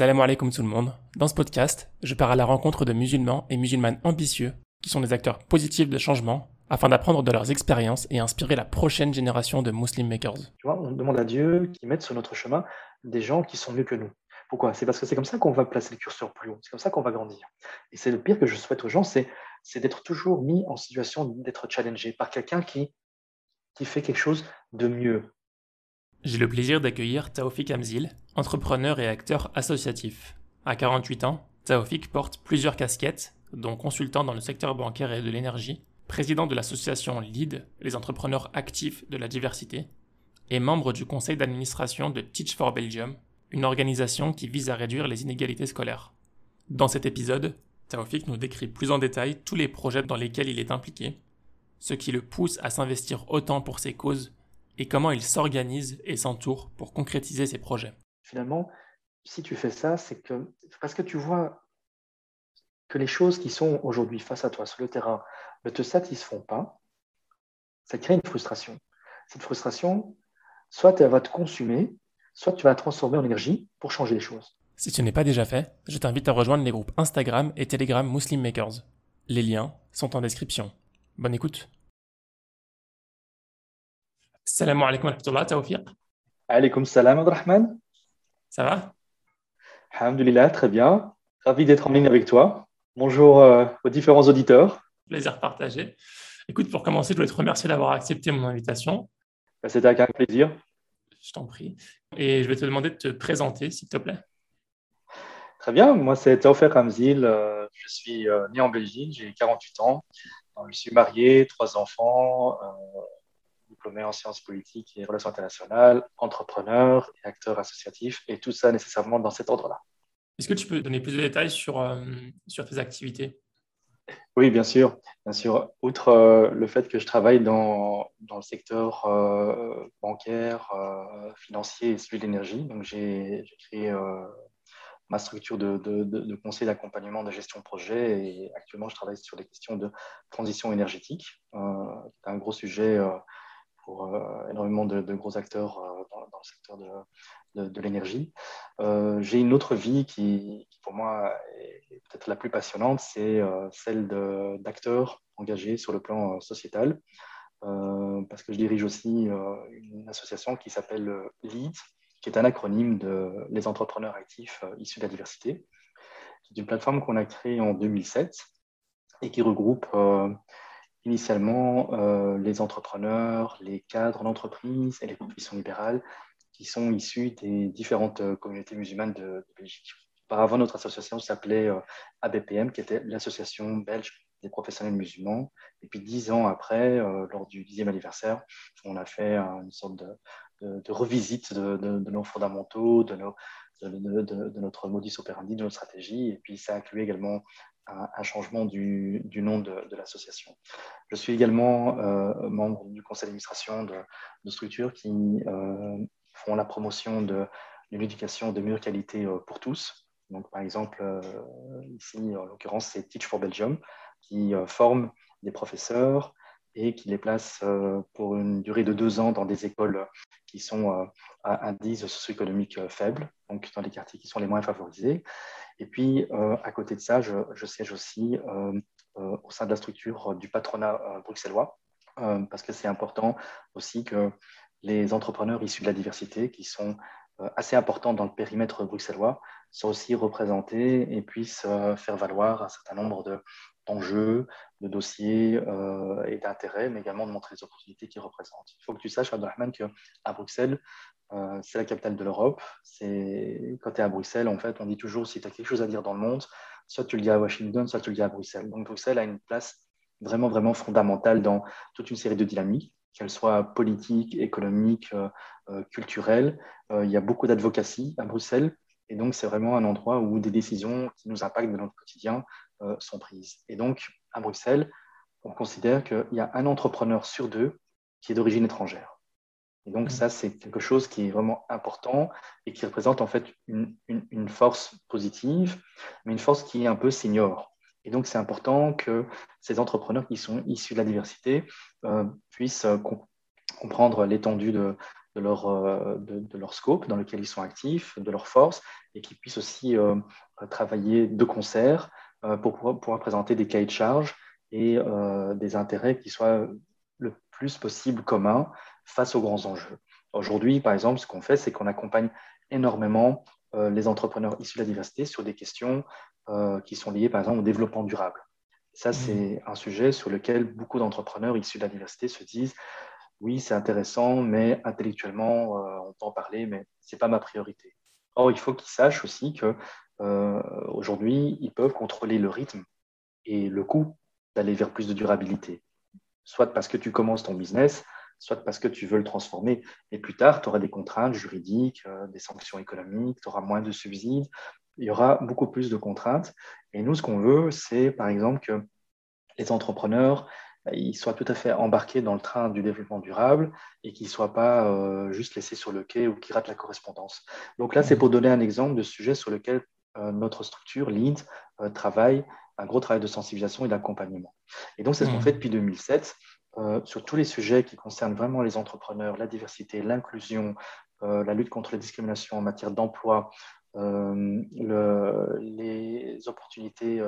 Salam alaikum tout le monde. Dans ce podcast, je pars à la rencontre de musulmans et musulmanes ambitieux qui sont des acteurs positifs de changement afin d'apprendre de leurs expériences et inspirer la prochaine génération de Muslim Makers. Tu vois, on demande à Dieu qu'il mette sur notre chemin des gens qui sont mieux que nous. Pourquoi? C'est parce que c'est comme ça qu'on va placer le curseur plus haut, c'est comme ça qu'on va grandir. Et c'est le pire que je souhaite aux gens, c'est, c'est d'être toujours mis en situation d'être challengé par quelqu'un qui, qui fait quelque chose de mieux. J'ai le plaisir d'accueillir Taoufik Amzil, entrepreneur et acteur associatif. À 48 ans, Taoufik porte plusieurs casquettes, dont consultant dans le secteur bancaire et de l'énergie, président de l'association LEAD, les entrepreneurs actifs de la diversité, et membre du conseil d'administration de Teach for Belgium, une organisation qui vise à réduire les inégalités scolaires. Dans cet épisode, Taoufik nous décrit plus en détail tous les projets dans lesquels il est impliqué, ce qui le pousse à s'investir autant pour ses causes et comment il s'organise et s'entoure pour concrétiser ses projets. Finalement, si tu fais ça, c'est que parce que tu vois que les choses qui sont aujourd'hui face à toi sur le terrain ne te satisfont pas, ça crée une frustration. Cette frustration, soit elle va te consumer, soit tu vas la transformer en énergie pour changer les choses. Si ce n'est pas déjà fait, je t'invite à rejoindre les groupes Instagram et Telegram Muslim Makers. Les liens sont en description. Bonne écoute. Salam alaikum wa rahmatullah, Tawfiq. Alaikum salam, Abdrahman. Ça va? Alhamdulillah, très bien. Ravi d'être en ligne avec toi. Bonjour euh, aux différents auditeurs. Plaisir partagé. Écoute, pour commencer, je voulais te remercier d'avoir accepté mon invitation. Bah, c'était avec un plaisir. Je t'en prie. Et je vais te demander de te présenter, s'il te plaît. Très bien. Moi, c'est Taoufik Ramzil. Euh, je suis euh, né en Belgique. J'ai 48 ans. Je suis marié, trois enfants diplômé en sciences politiques et relations internationales, entrepreneur et acteur associatif, et tout ça nécessairement dans cet ordre-là. Est-ce que tu peux donner plus de détails sur, euh, sur tes activités? Oui, bien sûr. Bien sûr. Outre euh, le fait que je travaille dans, dans le secteur euh, bancaire, financier et celui de l'énergie, donc j'ai créé ma structure de, de, de conseil d'accompagnement de gestion de projet et actuellement je travaille sur les questions de transition énergétique. c'est un gros sujet euh, énormément de, gros acteurs euh, dans, le secteur de, de, l'énergie. Euh, j'ai une autre vie qui, pour moi, est peut-être la plus passionnante, c'est celle d'acteurs engagés sur le plan sociétal. parce que je dirige aussi une association qui s'appelle LEAD, qui est un acronyme de Les entrepreneurs actifs issus de la diversité. C'est une plateforme qu'on a créée en 2007 et qui regroupe initialement euh, les entrepreneurs, les cadres d'entreprise et les professions libérales qui sont issus des différentes euh, communautés musulmanes de, Belgique. Auparavant, notre association s'appelait euh, ABPM, qui était l'association belge des professionnels musulmans. Et puis dix ans après, lors du dixième anniversaire, on a fait une sorte de, de, revisite de, nos fondamentaux, de, de, notre modus operandi, de notre stratégie. Et puis ça inclut également un, changement du, nom de, l'association. Je suis également euh, membre du conseil d'administration de, structures qui euh, font la promotion d'une éducation de meilleure qualité euh, pour tous. Donc, par exemple, ici, en l'occurrence, c'est Teach for Belgium, qui forme des professeurs et qui les place pour une durée de deux ans dans des écoles qui sont à indice socio-économique faible, donc dans les quartiers qui sont les moins favorisés. Et puis, euh, à côté de ça, je, siège aussi euh, euh, au sein de la structure du patronat bruxellois, parce que c'est important aussi que les entrepreneurs issus de la diversité, qui sont assez importants dans le périmètre bruxellois, soient aussi représentés et puissent faire valoir un certain nombre de, d'enjeux, de dossiers et d'intérêts, mais également de montrer les opportunités qu'ils représentent. Il faut que tu saches, Abdelrahman, qu'à Bruxelles, euh, c'est la capitale de l'Europe. Quand tu es à Bruxelles, en fait, on dit toujours si tu as quelque chose à dire dans le monde, soit tu le dis à Washington, soit tu le dis à Bruxelles. Donc Bruxelles a une place vraiment, vraiment fondamentale dans toute une série de dynamiques, qu'elles soient politiques, économiques, euh, euh, culturelles. il y a beaucoup d'advocacy à Bruxelles. Et donc, c'est vraiment un endroit où des décisions qui nous impactent dans notre quotidien sont prises. Et donc, à Bruxelles, on considère qu'il y a un entrepreneur sur deux qui est d'origine étrangère. Et donc, mm. ça, c'est quelque chose qui est vraiment important et qui représente en fait une, une, force positive, mais une force qui est un peu senior. Et donc, c'est important que ces entrepreneurs qui sont issus de la diversité euh, puissent euh, comprendre l'étendue de, de leur, de, leur scope dans lequel ils sont actifs, de leurs forces, et qu'ils puissent aussi travailler de concert pour pouvoir, présenter des cahiers de charges et des intérêts qui soient le plus possible communs face aux grands enjeux. Aujourd'hui, par exemple, ce qu'on fait, c'est qu'on accompagne énormément les entrepreneurs issus de la diversité sur des questions qui sont liées, par exemple, au développement durable. Ça, mmh. c'est un sujet sur lequel beaucoup d'entrepreneurs issus de la diversité se disent oui, c'est intéressant, mais intellectuellement, on peut en parler, mais ce n'est pas ma priorité. Or, il faut qu'ils sachent aussi qu'aujourd'hui, ils peuvent contrôler le rythme et le coût d'aller vers plus de durabilité. Soit parce que tu commences ton business, soit parce que tu veux le transformer. Et plus tard, tu auras des contraintes juridiques, euh, des sanctions économiques, tu auras moins de subsides, il y aura beaucoup plus de contraintes. Et nous, ce qu'on veut, c'est par exemple que les entrepreneurs bah, ils soient tout à fait embarqués dans le train du développement durable et qu'ils ne soient pas euh, juste laissés sur le quai ou qu'ils ratent la correspondance. Donc là, c'est pour donner un exemple de sujet sur lequel euh, notre structure, LEAD, travaille, un gros travail de sensibilisation et d'accompagnement. Et donc, c'est ce qu'on mmh. fait depuis 2007. Euh, sur tous les sujets qui concernent vraiment les entrepreneurs, la diversité, l'inclusion, euh, la lutte contre la discrimination en matière d'emploi, euh, les opportunités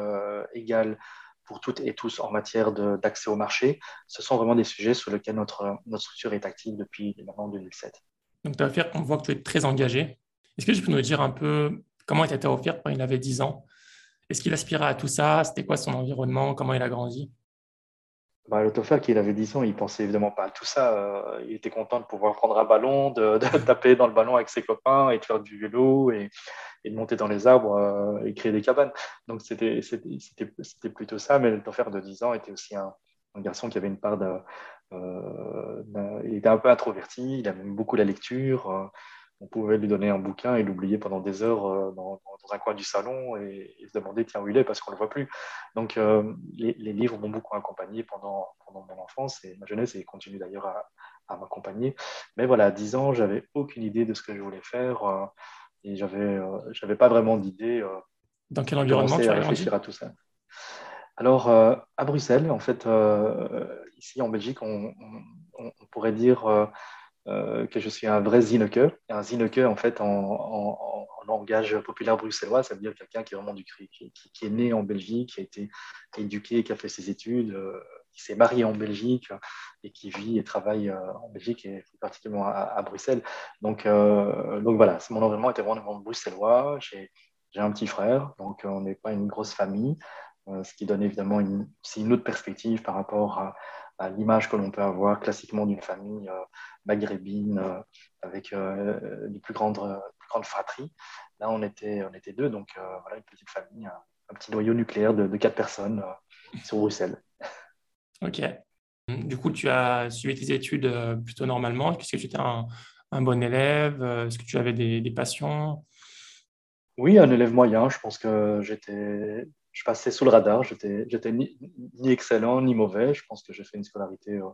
égales pour toutes et tous en matière d'accès au marché. Ce sont vraiment des sujets sur lesquels notre, notre structure est active depuis maintenant 2007. Donc, Théophile, on voit que tu es très engagé. Est-ce que tu peux nous dire un peu comment était Théophile quand il avait 10 ans? Est-ce qu'il aspirait à tout ça? C'était quoi son environnement? Comment il a grandi? Bah, qui avait 10 ans, il pensait évidemment pas à tout ça. Euh, il était content de pouvoir prendre un ballon, de, taper dans le ballon avec ses copains et de faire du vélo et, de monter dans les arbres euh, et créer des cabanes. Donc c'était plutôt ça. Mais le Toffer de 10 ans était aussi un, garçon qui avait une part de. Euh, il était un peu introverti, il aimait beaucoup la lecture on pouvait lui donner un bouquin et l'oublier pendant des heures euh, dans, un coin du salon et, se demander tiens où il est parce qu'on ne le voit plus. Donc euh, les, livres m'ont beaucoup accompagné pendant, pendant mon enfance et ma jeunesse et continuent d'ailleurs à, m'accompagner. Mais voilà, à 10 ans, j'avais aucune idée de ce que je voulais faire euh, et j'avais j'avais pas vraiment d'idée. Dans quel environnement tu as réfléchir à tout ça alors, à Bruxelles, en fait, ici en Belgique, on, on pourrait dire euh, que je suis un vrai Zineke. Un Zineke, en fait, en, langage populaire bruxellois, ça veut dire quelqu'un qui est vraiment du qui, qui, est né en Belgique, qui a été éduqué, qui a fait ses études, euh, qui s'est marié en Belgique et qui vit et travaille euh, en Belgique et plus particulièrement à, Bruxelles. Donc, donc voilà, mon environnement était vraiment bruxellois. J'ai un petit frère, donc on n'est pas une grosse famille, ce qui donne évidemment une, une autre perspective par rapport à, à l'image que l'on peut avoir classiquement d'une famille euh, maghrébine euh, avec euh, les plus grandes, plus grandes fratries. Là, on était, on était deux, donc voilà, une petite famille, un, petit noyau nucléaire de, quatre personnes sur Bruxelles. Ok. Du coup, tu as suivi tes études plutôt normalement. Est-ce que tu étais un, un bon élève? Est-ce que tu avais des, des passions? Oui, un élève moyen. Je pense que j'étais je passais sous le radar. J'étais, j'étais ni, excellent ni mauvais. Je pense que j'ai fait une scolarité euh,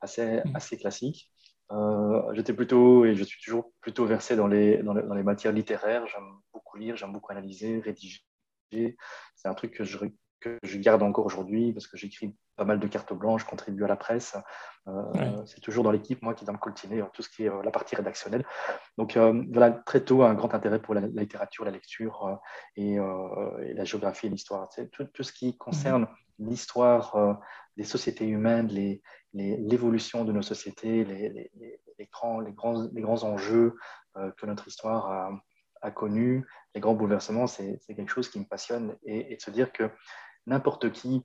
assez, mm. assez classique. Euh, j'étais plutôt, et je suis toujours plutôt versé dans les, dans les, matières littéraires. J'aime beaucoup lire, j'aime beaucoup analyser, rédiger. C'est un truc que je, que je garde encore aujourd'hui parce que j'écris pas mal de cartes blanches, je contribue à la presse. Euh, c'est toujours dans l'équipe, moi, qui dois me coltiner euh, tout ce qui est euh, la partie rédactionnelle. Donc voilà, très tôt, un grand intérêt pour la, littérature, la lecture et, la géographie et l'histoire. Tout, tout, ce qui concerne mhm. l'histoire des sociétés humaines, l'évolution de nos sociétés, les, grands, les, grands, les grands enjeux que notre histoire a, a connus, les grands bouleversements, c'est quelque chose qui me passionne. Et, et de se dire que n'importe qui,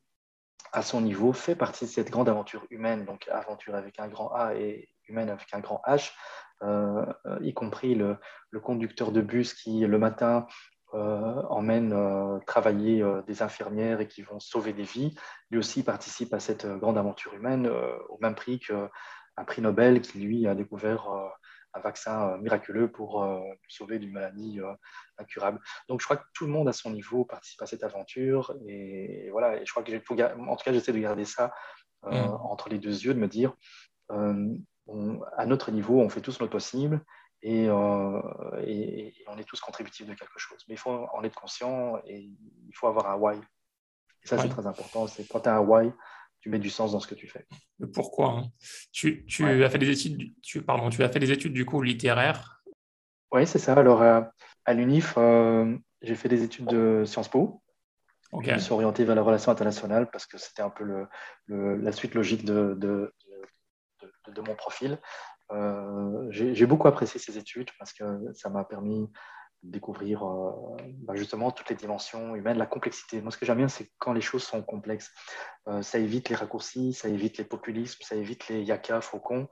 à son niveau, fait partie de cette grande aventure humaine, donc aventure avec un grand A et humaine avec un grand H, euh, y compris le, conducteur de bus qui, le matin, euh, emmène euh, travailler des infirmières et qui vont sauver des vies, lui aussi participe à cette grande aventure humaine au même prix qu'un prix Nobel qui, lui, a découvert un vaccin euh, miraculeux pour euh, sauver d'une maladie euh, incurable. Donc, je crois que tout le monde à son niveau participe à cette aventure. Et, voilà, et je crois que, faut, en tout cas, j'essaie de garder ça mm. entre les deux yeux, de me dire, à notre niveau, on fait tous notre possible. Et, et, on est tous contributifs de quelque chose. Mais il faut en être conscient et il faut avoir un why. Et ça, c'est très important. C'est quand tu as un why, tu mets du sens dans ce que tu fais. Pourquoi hein? Tu, as fait des études, tu, pardon, tu as fait des études du coup littéraires? Oui, c'est ça. Alors à, l'UNIF, euh, j'ai fait des études de Sciences Po. Je me suis orienté vers la relation internationale parce que c'était un peu le, la suite logique de, de, de mon profil. Euh, j'ai beaucoup apprécié ces études parce que ça m'a permis découvrir euh, bah, justement toutes les dimensions humaines, la complexité. Moi, ce que j'aime bien, c'est quand les choses sont complexes. Euh, ça évite les raccourcis, ça évite les populismes, ça évite les yaka, faucons.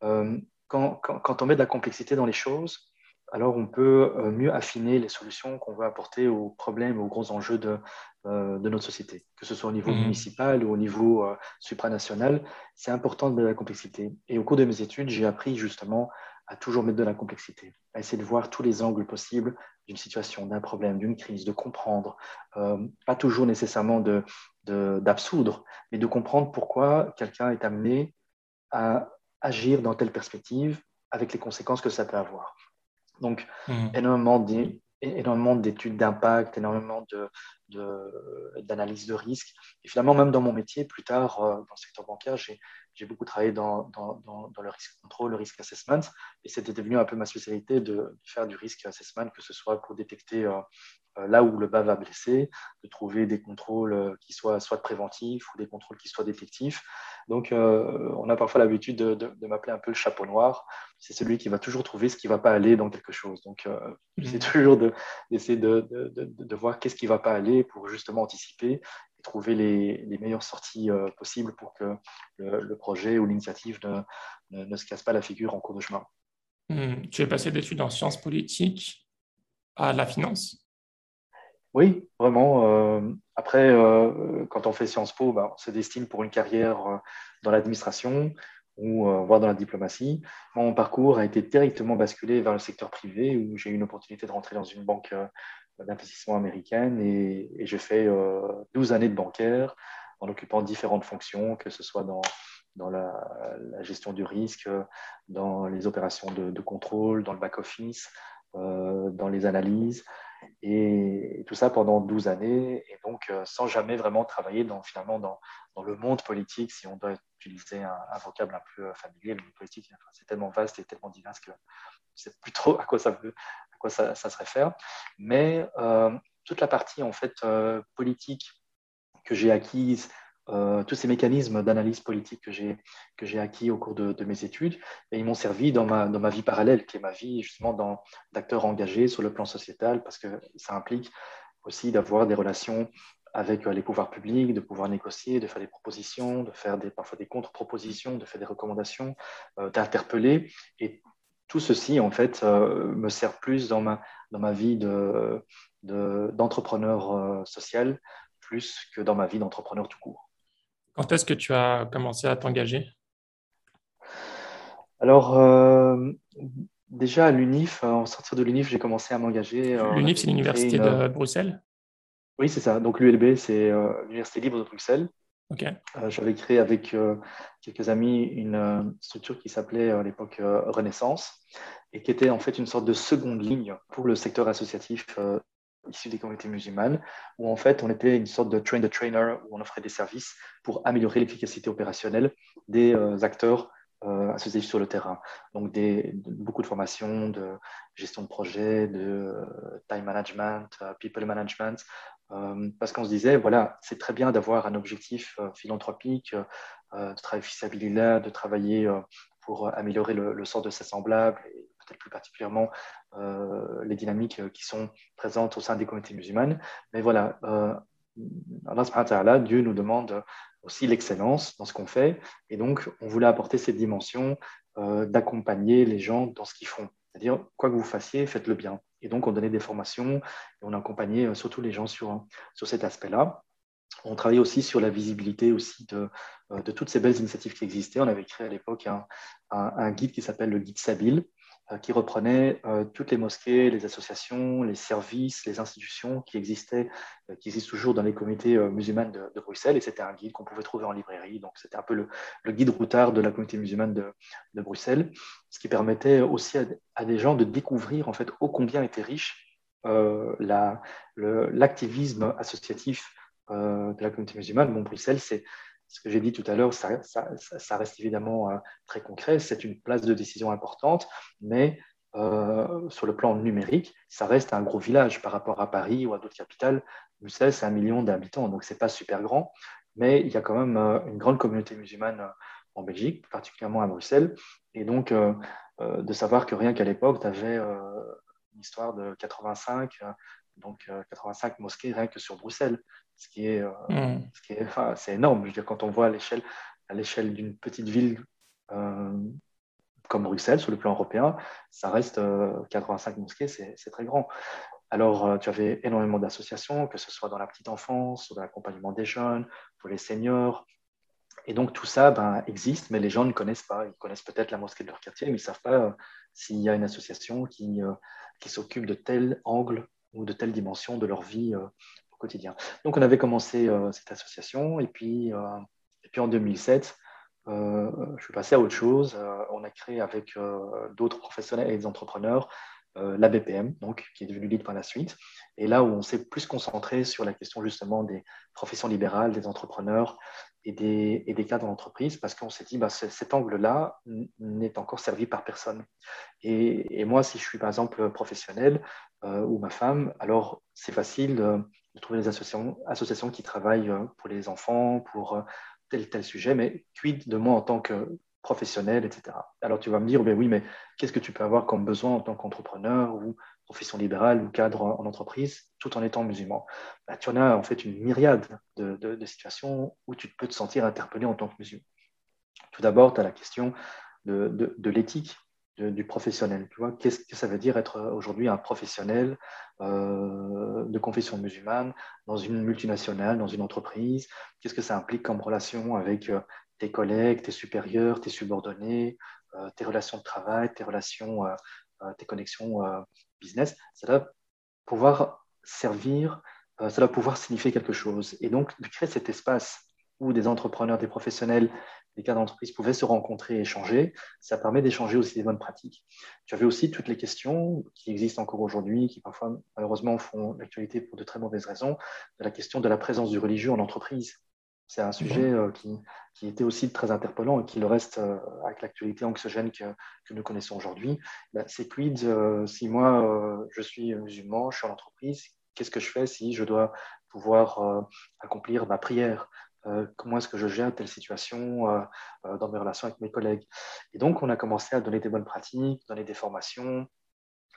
Quand, quand, quand, on met de la complexité dans les choses, alors on peut mieux affiner les solutions qu'on veut apporter aux problèmes, aux gros enjeux de, euh, de notre société, que ce soit au niveau mhm. municipal ou au niveau euh, supranational. C'est important de la complexité. Et au cours de mes études, j'ai appris justement à toujours mettre de la complexité, à essayer de voir tous les angles possibles d'une situation, d'un problème, d'une crise, de comprendre, euh, pas toujours nécessairement d'absoudre, de, mais de comprendre pourquoi quelqu'un est amené à agir dans telle perspective avec les conséquences que ça peut avoir. Donc, mhm. énormément énormément d'études d'impact, énormément d'analyse de, de, risque. Et finalement, même dans mon métier, plus tard, euh, dans le secteur bancaire, j'ai beaucoup travaillé dans, le risque contrôle, le risque assessment. Et c'était devenu un peu ma spécialité de, faire du risque assessment, que ce soit pour détecter euh, là où le bas va blesser, de trouver des contrôles qui soient soit préventifs ou des contrôles qui soient détectifs. Donc, on a parfois l'habitude de, de m'appeler un peu le chapeau noir c'est celui qui va toujours trouver ce qui ne va pas aller dans quelque chose. Donc, euh, j'essaie mm. toujours d'essayer de, de, voir qu'est-ce qui ne va pas aller pour justement anticiper et trouver les, meilleures sorties euh, possibles pour que le, projet ou l'initiative ne, se casse pas la figure en cours de chemin. Mm. Tu es passé d'études en sciences politiques à la finance? Oui, vraiment. Euh, après, quand on fait Sciences Po, bah, on se destine pour une carrière dans l'administration ou euh, voire dans la diplomatie. Mon parcours a été directement basculé vers le secteur privé où j'ai eu une opportunité de rentrer dans une banque euh, d'investissement américaine et, j'ai fait 12 euh, années de bancaire en occupant différentes fonctions, que ce soit dans, la, gestion du risque, dans les opérations de, de contrôle, dans le back-office, dans les analyses. Et, tout ça pendant 12 années, et donc euh, sans jamais vraiment travailler dans, finalement dans, dans, le monde politique, si on doit utiliser un, vocable un peu euh, familier. Le monde politique, c'est tellement vaste et tellement divers que je ne sais plus trop à quoi ça, veut, à quoi ça, ça se réfère. Mais euh, toute la partie en fait politique que j'ai acquise euh, tous ces mécanismes d'analyse politique que j'ai, acquis au cours de, mes études, ils m'ont servi dans ma, dans ma vie parallèle, qui est ma vie justement d'acteur engagé sur le plan sociétal, parce que ça implique aussi d'avoir des relations avec euh, les pouvoirs publics, de pouvoir négocier, de faire des propositions, de faire des, parfois des contre-propositions, de faire des recommandations, euh, d'interpeller. Et tout ceci, en fait, me sert plus dans ma, dans ma vie de, d'entrepreneur social, plus que dans ma vie d'entrepreneur tout court. Quand est-ce que tu as commencé à t'engager? Alors, euh, déjà à l'UNIF, en sortir de l'UNIF, j'ai commencé à m'engager. Euh, L'UNIF, c'est l'université de Bruxelles? Oui, c'est ça. Donc l'ULB, c'est euh, l'Université libre de Bruxelles. J'avais créé avec quelques amis une structure qui s'appelait à l'époque Renaissance et qui était en fait une sorte de seconde ligne pour le secteur associatif issus des communautés musulmanes, où en fait on était une sorte de train the trainer, où on offrait des services pour améliorer l'efficacité opérationnelle des euh, acteurs euh, associés sur le terrain. Donc des, beaucoup de formations, de gestion de projet, de euh, time management, people management, parce qu'on se disait, voilà, c'est très bien d'avoir un objectif philanthropique, de travailler pour améliorer le, sort de ses semblables plus particulièrement euh, les dynamiques euh, qui sont présentes au sein des communautés musulmanes. Mais voilà, euh, Allah Dieu nous demande aussi l'excellence dans ce qu'on fait. Et donc, on voulait apporter cette dimension d'accompagner les gens dans ce qu'ils font. C'est-à-dire, quoi que vous fassiez, faites-le bien. Et donc, on donnait des formations et on accompagnait surtout les gens sur, sur cet aspect-là. On travaillait aussi sur la visibilité aussi de, de, toutes ces belles initiatives qui existaient. On avait créé à l'époque un, un, guide qui s'appelle le guide Sabil, euh, qui reprenait euh, toutes les mosquées, les associations, les services, les institutions qui existaient, euh, qui existent toujours dans les comités musulmanes de, Bruxelles. Et c'était un guide qu'on pouvait trouver en librairie. Donc, c'était un peu le, guide routard de la communauté musulmane de, Bruxelles, ce qui permettait aussi à, des gens de découvrir en fait ô combien était riche l'activisme associatif de la communauté musulmane. Bon, Bruxelles, c'est ce que j'ai dit tout à l'heure, ça, reste évidemment très concret. C'est une place de décision importante, mais sur le plan numérique, ça reste un gros village par rapport à Paris ou à d'autres capitales. Bruxelles, c'est un million d'habitants, donc c'est pas super grand, mais il y a quand même une grande communauté musulmane en Belgique, particulièrement à Bruxelles. Et donc, de savoir que rien qu'à l'époque, tu avais une histoire de 85, donc 85 mosquées rien que sur Bruxelles, ce qui est, mm. ce est, enfin, c'est énorme. Je veux dire, quand on voit à l'échelle, à l'échelle d'une petite ville comme Bruxelles, sur le plan européen, ça reste 85 mosquées, c'est, très grand. Alors, tu avais énormément d'associations, que ce soit dans la petite enfance, dans l'accompagnement des jeunes, pour les seniors, et donc tout ça ben, existe, mais les gens ne connaissent pas. Ils connaissent peut-être la mosquée de leur quartier, mais ils ne savent pas euh, s'il y a une association qui, euh, qui s'occupe de tel angle ou de telle dimension de leur vie euh, quotidien. Donc on avait commencé cette association, et puis, et puis en 2007, je suis passé à autre chose. on a créé avec d'autres professionnels et des entrepreneurs la BPM, donc, qui est devenue lead par la suite. Et là où on s'est plus concentré sur la question justement des professions libérales, des entrepreneurs et des, et des cas dans l'entreprise, parce qu'on s'est dit, bah, cet angle-là n'est encore servi par personne. Et, moi, si je suis par exemple professionnel euh, ou ma femme, alors c'est facile trouver des associations, qui travaillent euh, pour les enfants, pour euh, tel tel sujet, mais quid de moi en tant que professionnel, etc. Alors tu vas me dire, ben oui, mais qu'est-ce que tu peux avoir comme besoin en tant qu'entrepreneur ou profession libérale ou cadre en entreprise tout en étant musulman? Ben, Tu en as en fait une myriade de, situations où tu peux te sentir interpellé en tant que musulman. Tout d'abord, tu as la question de, l'éthique du professionnel. Tu vois, qu'est-ce que ça veut dire être aujourd'hui un professionnel euh, de confession musulmane dans une multinationale, dans une entreprise? Qu'est-ce que ça implique comme relation avec euh, tes collègues, tes supérieurs, tes subordonnés, euh, tes relations de travail, tes relations, euh, euh, tes connexions business, ça doit pouvoir servir, ça doit pouvoir signifier quelque chose. Et donc, de créer cet espace où des entrepreneurs, des professionnels, des cas d'entreprise pouvaient se rencontrer et échanger, ça permet d'échanger aussi des bonnes pratiques. Tu avais aussi toutes les questions qui existent encore aujourd'hui, qui parfois malheureusement font l'actualité pour de très mauvaises raisons, de la question de la présence du religieux en entreprise. C'est un sujet euh, qui, qui, était aussi très interpellant et qui le reste euh, avec l'actualité anxiogène que, que, nous connaissons aujourd'hui. Ben, c'est quid euh, si moi je suis musulman, je suis en entreprise, qu'est-ce que je fais si je dois pouvoir accomplir ma prière? Comment est-ce que je gère telle situation dans mes relations avec mes collègues. Et donc, on a commencé à donner des bonnes pratiques, donner des formations,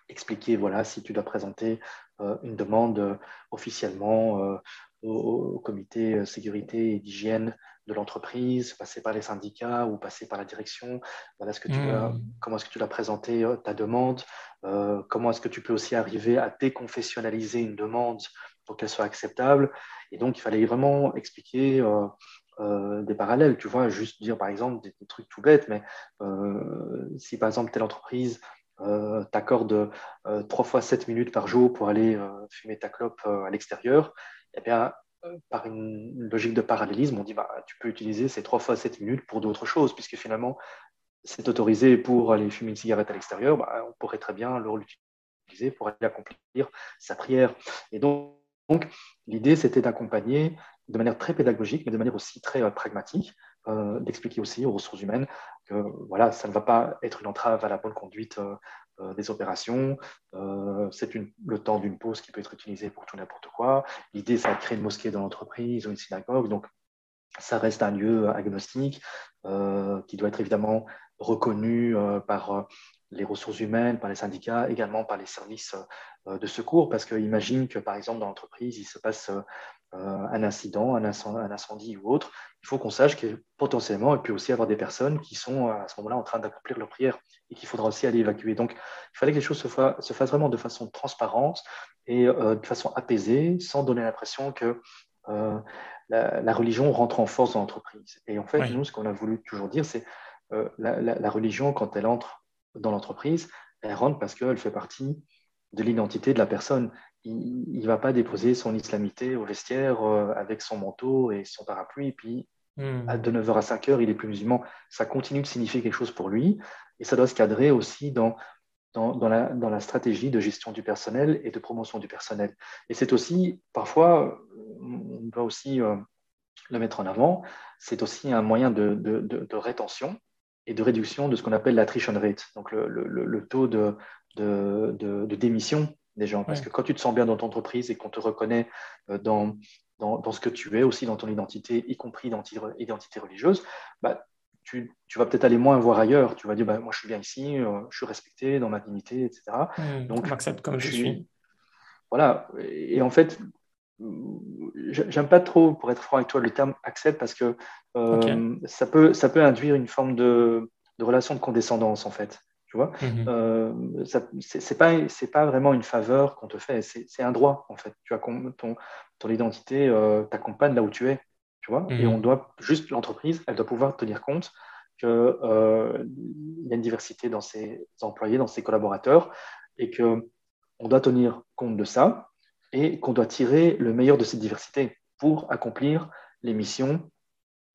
expliquer, voilà, si tu dois présenter une demande officiellement au, comité euh, sécurité et d'hygiène de l'entreprise, passer par les syndicats ou passer par la direction. Voilà ce que tu hmm. comment est-ce que tu dois présenter euh, ta demande euh, Comment est-ce que tu peux aussi arriver à déconfessionnaliser une demande pour qu'elle soit acceptable Et donc, il fallait vraiment expliquer des parallèles. Tu vois, juste dire par exemple des, trucs tout bêtes, mais si par exemple telle entreprise t'accorde trois fois 7 minutes par jour pour aller fumer ta clope à l'extérieur, eh bien, euh, par une logique de parallélisme, on dit bah, tu peux utiliser ces 3 fois 7 minutes pour d'autres choses, puisque finalement, c'est autorisé pour aller fumer une cigarette à l'extérieur, bah, on pourrait très bien l'utiliser pour aller accomplir sa prière. Et donc, donc l'idée, c'était d'accompagner de manière très pédagogique, mais de manière aussi très euh, pragmatique, euh, d'expliquer aussi aux ressources humaines que voilà, ça ne va pas être une entrave à la bonne conduite euh, des opérations. C'est le temps d'une pause qui peut être utilisé pour tout n'importe quoi. L'idée, c'est de créer une mosquée dans l'entreprise ou une synagogue. Donc, ça reste un lieu agnostique qui doit être évidemment reconnu par les ressources humaines, par les syndicats, également par les services de secours, parce que imagine que par exemple dans l'entreprise, il se passe un incident, un incendie, ou autre, il faut qu'on sache que potentiellement, il peut aussi avoir des personnes qui sont à ce moment-là en train d'accomplir leur prière et qu'il faudra aussi aller évacuer. Donc, il fallait que les choses se, fassent vraiment de façon transparente et euh, de façon apaisée, sans donner l'impression que euh, la, religion rentre en force dans l'entreprise. Et en fait, nous, ce qu'on a voulu toujours dire, c'est euh, la, la, religion, quand elle entre dans l'entreprise, elle rentre parce qu'elle fait partie de l'identité de la personne il ne va pas déposer son islamité au vestiaire euh, avec son manteau et son parapluie, et puis hmm. de 9h à 5h, il est plus musulman. Ça continue de signifier quelque chose pour lui, et ça doit se cadrer aussi dans, dans, la, dans la, stratégie de gestion du personnel et de promotion du personnel. Et c'est aussi, parfois, on doit aussi euh, le mettre en avant, c'est aussi un moyen de, de, rétention et de réduction de ce qu'on appelle l'attrition rate, donc le, le, taux de, de, démission des gens. Parce que quand tu te sens bien dans ton entreprise et qu'on te reconnaît euh, dans, dans, dans, ce que tu es, aussi dans ton identité, y compris identité religieuse, bah, tu, tu, vas peut-être aller moins voir ailleurs. Tu vas dire, bah, moi je suis bien ici, euh, je suis respecté dans ma dignité, etc. Donc, m'accepte comme je suis. Voilà. Et en fait, j'aime pas trop, pour être franc avec toi, le terme accepte parce que euh, ça, peut, ça peut induire une forme de, de relation de condescendance, en fait. Tu vois mhm. euh, C'est pas, pas vraiment une faveur qu'on te fait, c'est un droit, en fait. Tu as ton, ton identité euh, t'accompagne là où tu es, tu vois Et on mhm. doit, juste l'entreprise, elle doit pouvoir tenir compte qu'il euh, y a une diversité dans ses employés, dans ses collaborateurs, et qu'on doit tenir compte de ça et qu'on doit tirer le meilleur de cette diversité pour accomplir les missions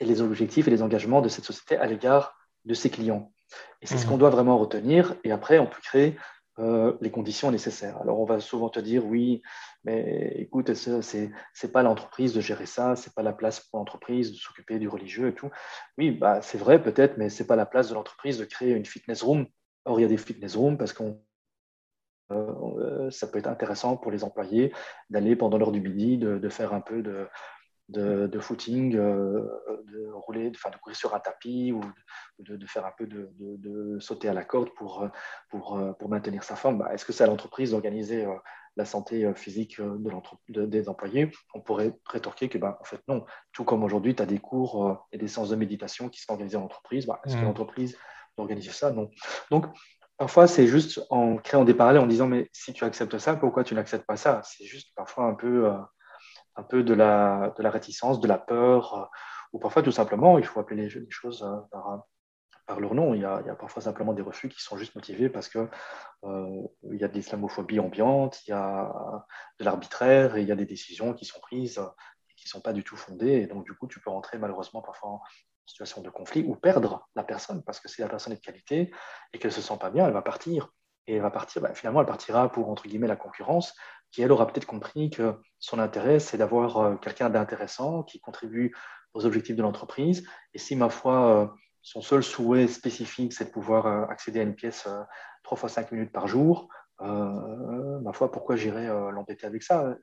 et les objectifs et les engagements de cette société à l'égard de ses clients. Et c'est ce mhm. qu'on doit vraiment retenir. Et après, on peut créer euh, les conditions nécessaires. Alors, on va souvent te dire, oui, mais écoute, c'est n'est pas l'entreprise de gérer ça, c'est pas la place pour l'entreprise de s'occuper du religieux et tout. Oui, bah, c'est vrai peut-être, mais c'est pas la place de l'entreprise de créer une fitness room. Or, il y a des fitness rooms parce qu'on ça peut être intéressant pour les employés d'aller pendant l'heure du midi, de, de, faire un peu de, de, footing, euh, de rouler, enfin de courir sur un tapis ou de, faire un peu de, sauter à la corde pour, pour, pour maintenir sa forme. Bah, est-ce que c'est à l'entreprise d'organiser euh, la santé physique de des employés? On pourrait rétorquer que, bah, en fait, non. Tout comme aujourd'hui, tu as des cours et des séances de méditation qui sont organisés en entreprise. Bah, est-ce que mmh. l'entreprise organise ça? Non. Donc, Parfois, c'est juste en créant des parallèles, en disant, mais si tu acceptes ça, pourquoi tu n'acceptes pas ça? C'est juste parfois un peu, euh, un peu de, la, de la réticence, de la peur, euh, ou parfois tout simplement, il faut appeler les, choses euh, par, leur nom. Il y, a, parfois simplement des refus qui sont juste motivés parce qu'il il y a de l'islamophobie ambiante, il y a de l'arbitraire et il y a des décisions qui sont prises qui ne sont pas du tout fondées. Et donc, du coup, tu peux rentrer malheureusement parfois situation de conflit ou perdre la personne parce que si la personne est de qualité et qu'elle se sent pas bien, elle va partir. Et elle va partir, bah, finalement, elle partira pour, entre guillemets, la concurrence, qui, elle, aura peut-être compris que son intérêt, c'est d'avoir euh, quelqu'un d'intéressant qui contribue aux objectifs de l'entreprise. Et si, ma foi, euh, son seul souhait spécifique, c'est de pouvoir euh, accéder à une pièce trois fois cinq minutes par jour, ma foi, pourquoi j'irais l'embêter avec ça?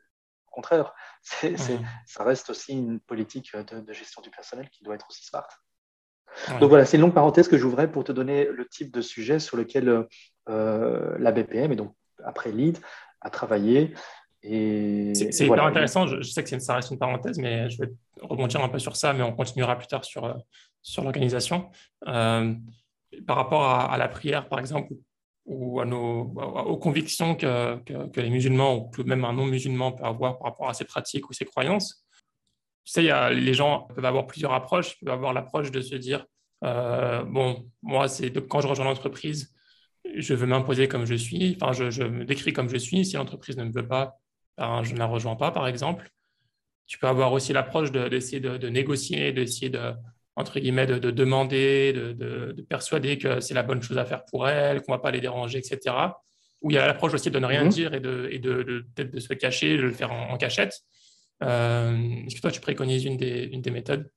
Contraire, ça reste aussi une politique de, gestion du personnel qui doit être aussi smart. Donc voilà, c'est une longue parenthèse que j'ouvrais pour te donner le type de sujet sur lequel euh, la BPM, et donc après LEAD, a travaillé. C'est hyper intéressant, je, sais que ça reste une parenthèse, mais je vais rebondir un peu sur ça, mais on continuera plus tard sur, sur l'organisation. Euh, par rapport à, la prière, par exemple, ou à nos, aux convictions que, que, les musulmans ou même un non-musulman peut avoir par rapport à ses pratiques ou ses croyances. Tu sais, y a, les gens peuvent avoir plusieurs approches. Ils peuvent avoir l'approche de se dire euh, bon, moi, c'est quand je rejoins l'entreprise, je veux m'imposer comme je suis, enfin, je, je, me décris comme je suis. Si l'entreprise ne me veut pas, ben, je ne la rejoins pas, par exemple. Tu peux avoir aussi l'approche d'essayer de, de, de, négocier, d'essayer de, entre guillemets, de, demander, de, persuader que c'est la bonne chose à faire pour elle, qu'on ne va pas les déranger, etc. Où il y a l'approche aussi de ne rien mhm. dire et de, et de, de, se cacher, de le faire en, cachette. Euh, est-ce que toi, tu préconises une des, une des méthodes?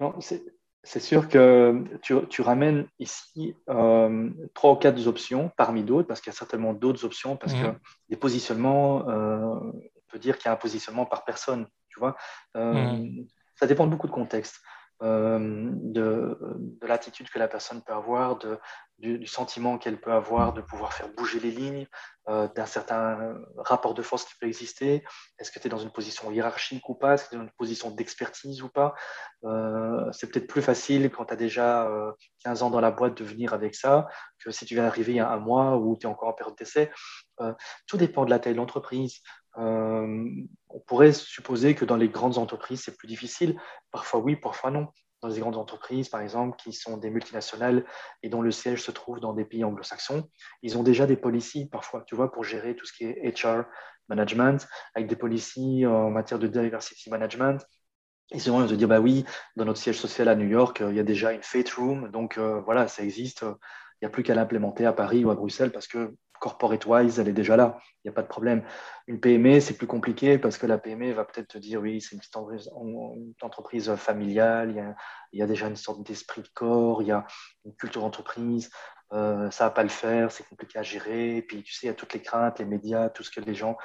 Non, c'est sûr que tu, tu ramènes ici euh, trois ou quatre options parmi d'autres, parce qu'il y a certainement d'autres options, parce que mhm. des positionnements, euh, on peut dire qu'il y a un positionnement par personne, tu vois. Mhm. Ça dépend de beaucoup de contextes. Euh, de, de l'attitude que la personne peut avoir, de, du, sentiment qu'elle peut avoir de pouvoir faire bouger les lignes, euh, d'un certain rapport de force qui peut exister. Est-ce que tu es dans une position hiérarchique ou pas? Est-ce que tu es dans une position d'expertise ou pas? Euh, C'est peut-être plus facile quand tu as déjà 15 ans dans la boîte de venir avec ça que si tu viens d'arriver il y a un mois ou tu es encore en période d'essai. tout dépend de la taille de l'entreprise. Euh, on pourrait supposer que dans les grandes entreprises, c'est plus difficile. Parfois oui, parfois non. Dans les grandes entreprises, par exemple, qui sont des multinationales et dont le siège se trouve dans des pays anglo-saxons, ils ont déjà des policies parfois, tu vois, pour gérer tout ce qui est HR management, avec des policies en matière de diversity management. Ils se vont se dire, bah oui, dans notre siège social à New York, il y a déjà une fate room, donc euh, voilà, ça existe. Il n'y a plus qu'à l'implémenter à Paris ou à Bruxelles parce que corporate-wise, elle est déjà là. Il n'y a pas de problème. Une PME, c'est plus compliqué parce que la PME va peut-être te dire oui, c'est une petite entreprise, familiale, il y, a, déjà une sorte d'esprit de corps, il y a une culture d'entreprise. Euh, ça va pas le faire, c'est compliqué à gérer. Et puis, tu sais, il y a toutes les craintes, les médias, tout ce que les gens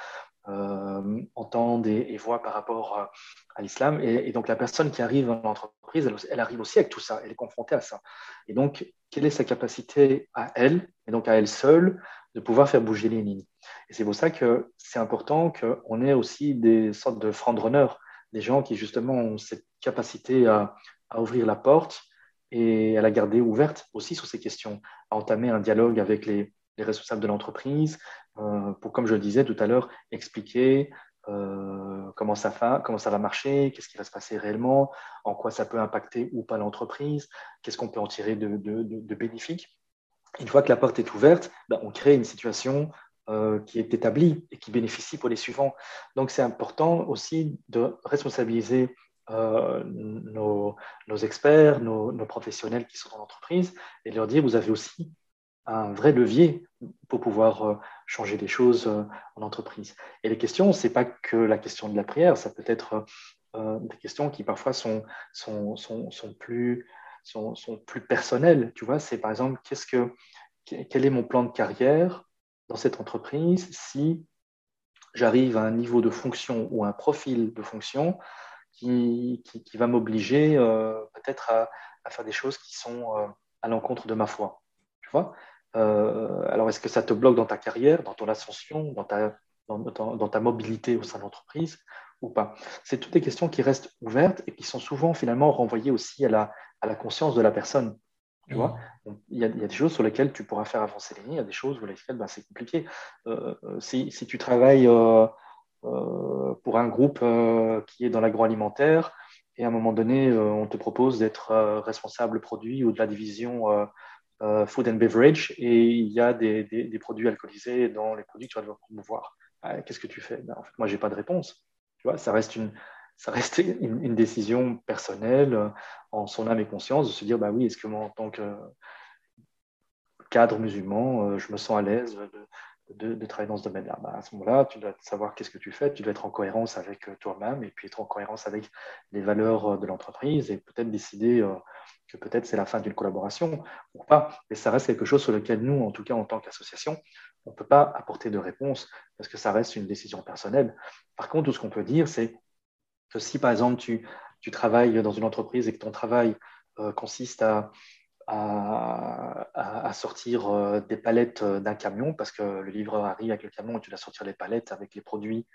euh, entendent et, voient par rapport à, l'islam. Et, donc, la personne qui arrive dans l'entreprise, elle, arrive aussi avec tout ça, elle est confrontée à ça. Et donc, quelle est sa capacité à elle, et donc à elle seule, de pouvoir faire bouger les lignes Et c'est pour ça que c'est important qu'on ait aussi des sortes de frontrunners, des gens qui justement ont cette capacité à, ouvrir la porte et à la garder ouverte aussi sur ces questions, à entamer un dialogue avec les, les responsables de l'entreprise, euh, pour, comme je le disais tout à l'heure, expliquer euh, comment, ça va, comment ça va marcher, qu'est-ce qui va se passer réellement, en quoi ça peut impacter ou pas l'entreprise, qu'est-ce qu'on peut en tirer de, de, bénéfique. Une fois que la porte est ouverte, ben, on crée une situation euh, qui est établie et qui bénéficie pour les suivants. Donc c'est important aussi de responsabiliser nos, nos, experts, nos, professionnels qui sont dans l'entreprise et leur dire, vous avez aussi un vrai levier pour pouvoir euh, changer des choses euh, en entreprise. Et les questions, ce n'est pas que la question de la prière, ça peut être euh, des questions qui parfois sont plus, sont, plus personnelles. Tu vois, c'est par exemple, qu'est-ce que, quel est mon plan de carrière dans cette entreprise si j'arrive à un niveau de fonction ou un profil de fonction qui, qui, va m'obliger peut-être à, à, faire des choses qui sont à l'encontre de ma foi. Tu vois euh, alors, est-ce que ça te bloque dans ta carrière, dans ton ascension, dans ta, dans, ta mobilité au sein de l'entreprise? Ou pas C'est toutes des questions qui restent ouvertes et qui sont souvent finalement renvoyées aussi à la, à la conscience de la personne. Tu vois il, y a, il, y a, des choses sur lesquelles tu pourras faire avancer les lignes, il y a des choses pour lesquelles ben, c'est compliqué. Euh, euh, si, si, tu travailles pour un groupe qui est dans l'agroalimentaire et à un moment donné, on te propose d'être responsable produit ou de la division euh, food and beverage et il y a des, des, produits alcoolisés dans les produits que tu vas devoir promouvoir. Euh, qu'est-ce que tu fais? Ben, en fait, Moi, je n'ai pas de réponse. Ça reste une, ça reste une, décision personnelle euh, en son âme et conscience de se dire bah oui, est-ce que moi, en tant que cadre musulman, je me sens à l'aise de, travailler dans ce domaine-là. Bah, À ce moment-là, tu dois savoir qu'est-ce que tu fais, tu dois être en cohérence avec toi-même et puis être en cohérence avec les valeurs de l'entreprise et peut-être décider que peut-être c'est la fin d'une collaboration ou pas, mais ça reste quelque chose sur lequel nous, en tout cas en tant qu'association, on ne peut pas apporter de réponse parce que ça reste une décision personnelle. Par contre, tout ce qu'on peut dire, c'est que si par exemple tu, travailles dans une entreprise et que ton travail euh, consiste à, à, sortir euh, des palettes euh, d'un camion parce que le livreur arrive avec le camion et tu dois sortir les palettes avec les produits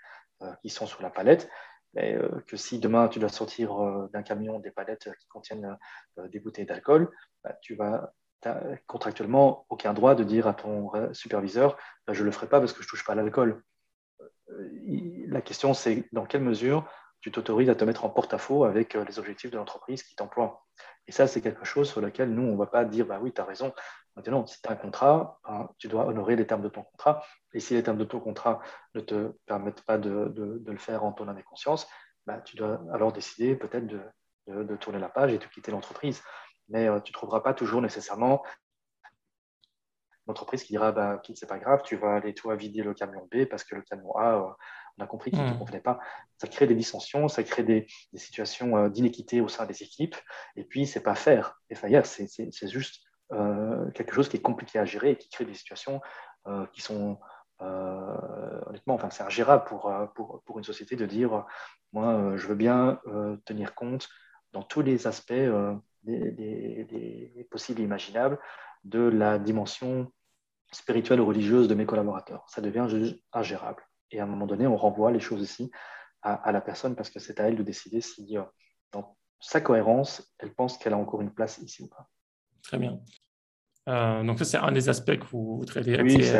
qui sont sur la palette, mais, euh, que si demain tu dois sortir euh, d'un camion des palettes qui contiennent euh, des bouteilles d'alcool, bah, tu vas contractuellement aucun droit de dire à ton superviseur bah, je ne le ferai pas parce que je ne touche pas à l'alcool. La question, c'est dans quelle mesure tu t'autorises à te mettre en porte-à-faux avec les objectifs de l'entreprise qui t'emploie. Et ça, c'est quelque chose sur lequel nous, on ne va pas dire bah oui, tu as raison, Maintenant, si tu as un contrat, hein, tu dois honorer les termes de ton contrat. Et si les termes de ton contrat ne te permettent pas de, le faire en ton âme et conscience, bah, tu dois alors décider peut-être de, tourner la page et de quitter l'entreprise. Mais euh, tu ne trouveras pas toujours nécessairement une entreprise qui dira bah, c'est pas grave, tu vas aller toi vider le camion B parce que le camion A, euh, on a compris qu'il ne te hmm. convenait pas. Ça crée des dissensions, ça crée des, situations euh, d'inéquité au sein des équipes. Et puis, c'est pas faire. Et faire, c'est juste euh, quelque chose qui est compliqué à gérer et qui crée des situations euh, qui sont euh, honnêtement, enfin, c'est ingérable pour, pour, pour, une société de dire moi, je veux bien tenir compte dans tous les aspects des, des, possibles et imaginables de la dimension spirituelle ou religieuse de mes collaborateurs. Ça devient ingérable. Et à un moment donné, on renvoie les choses aussi à, à la personne parce que c'est à elle de décider si, dans sa cohérence, elle pense qu'elle a encore une place ici ou pas. Très bien. Euh, donc ça, c'est un des aspects que vous, traitez. Oui, c'est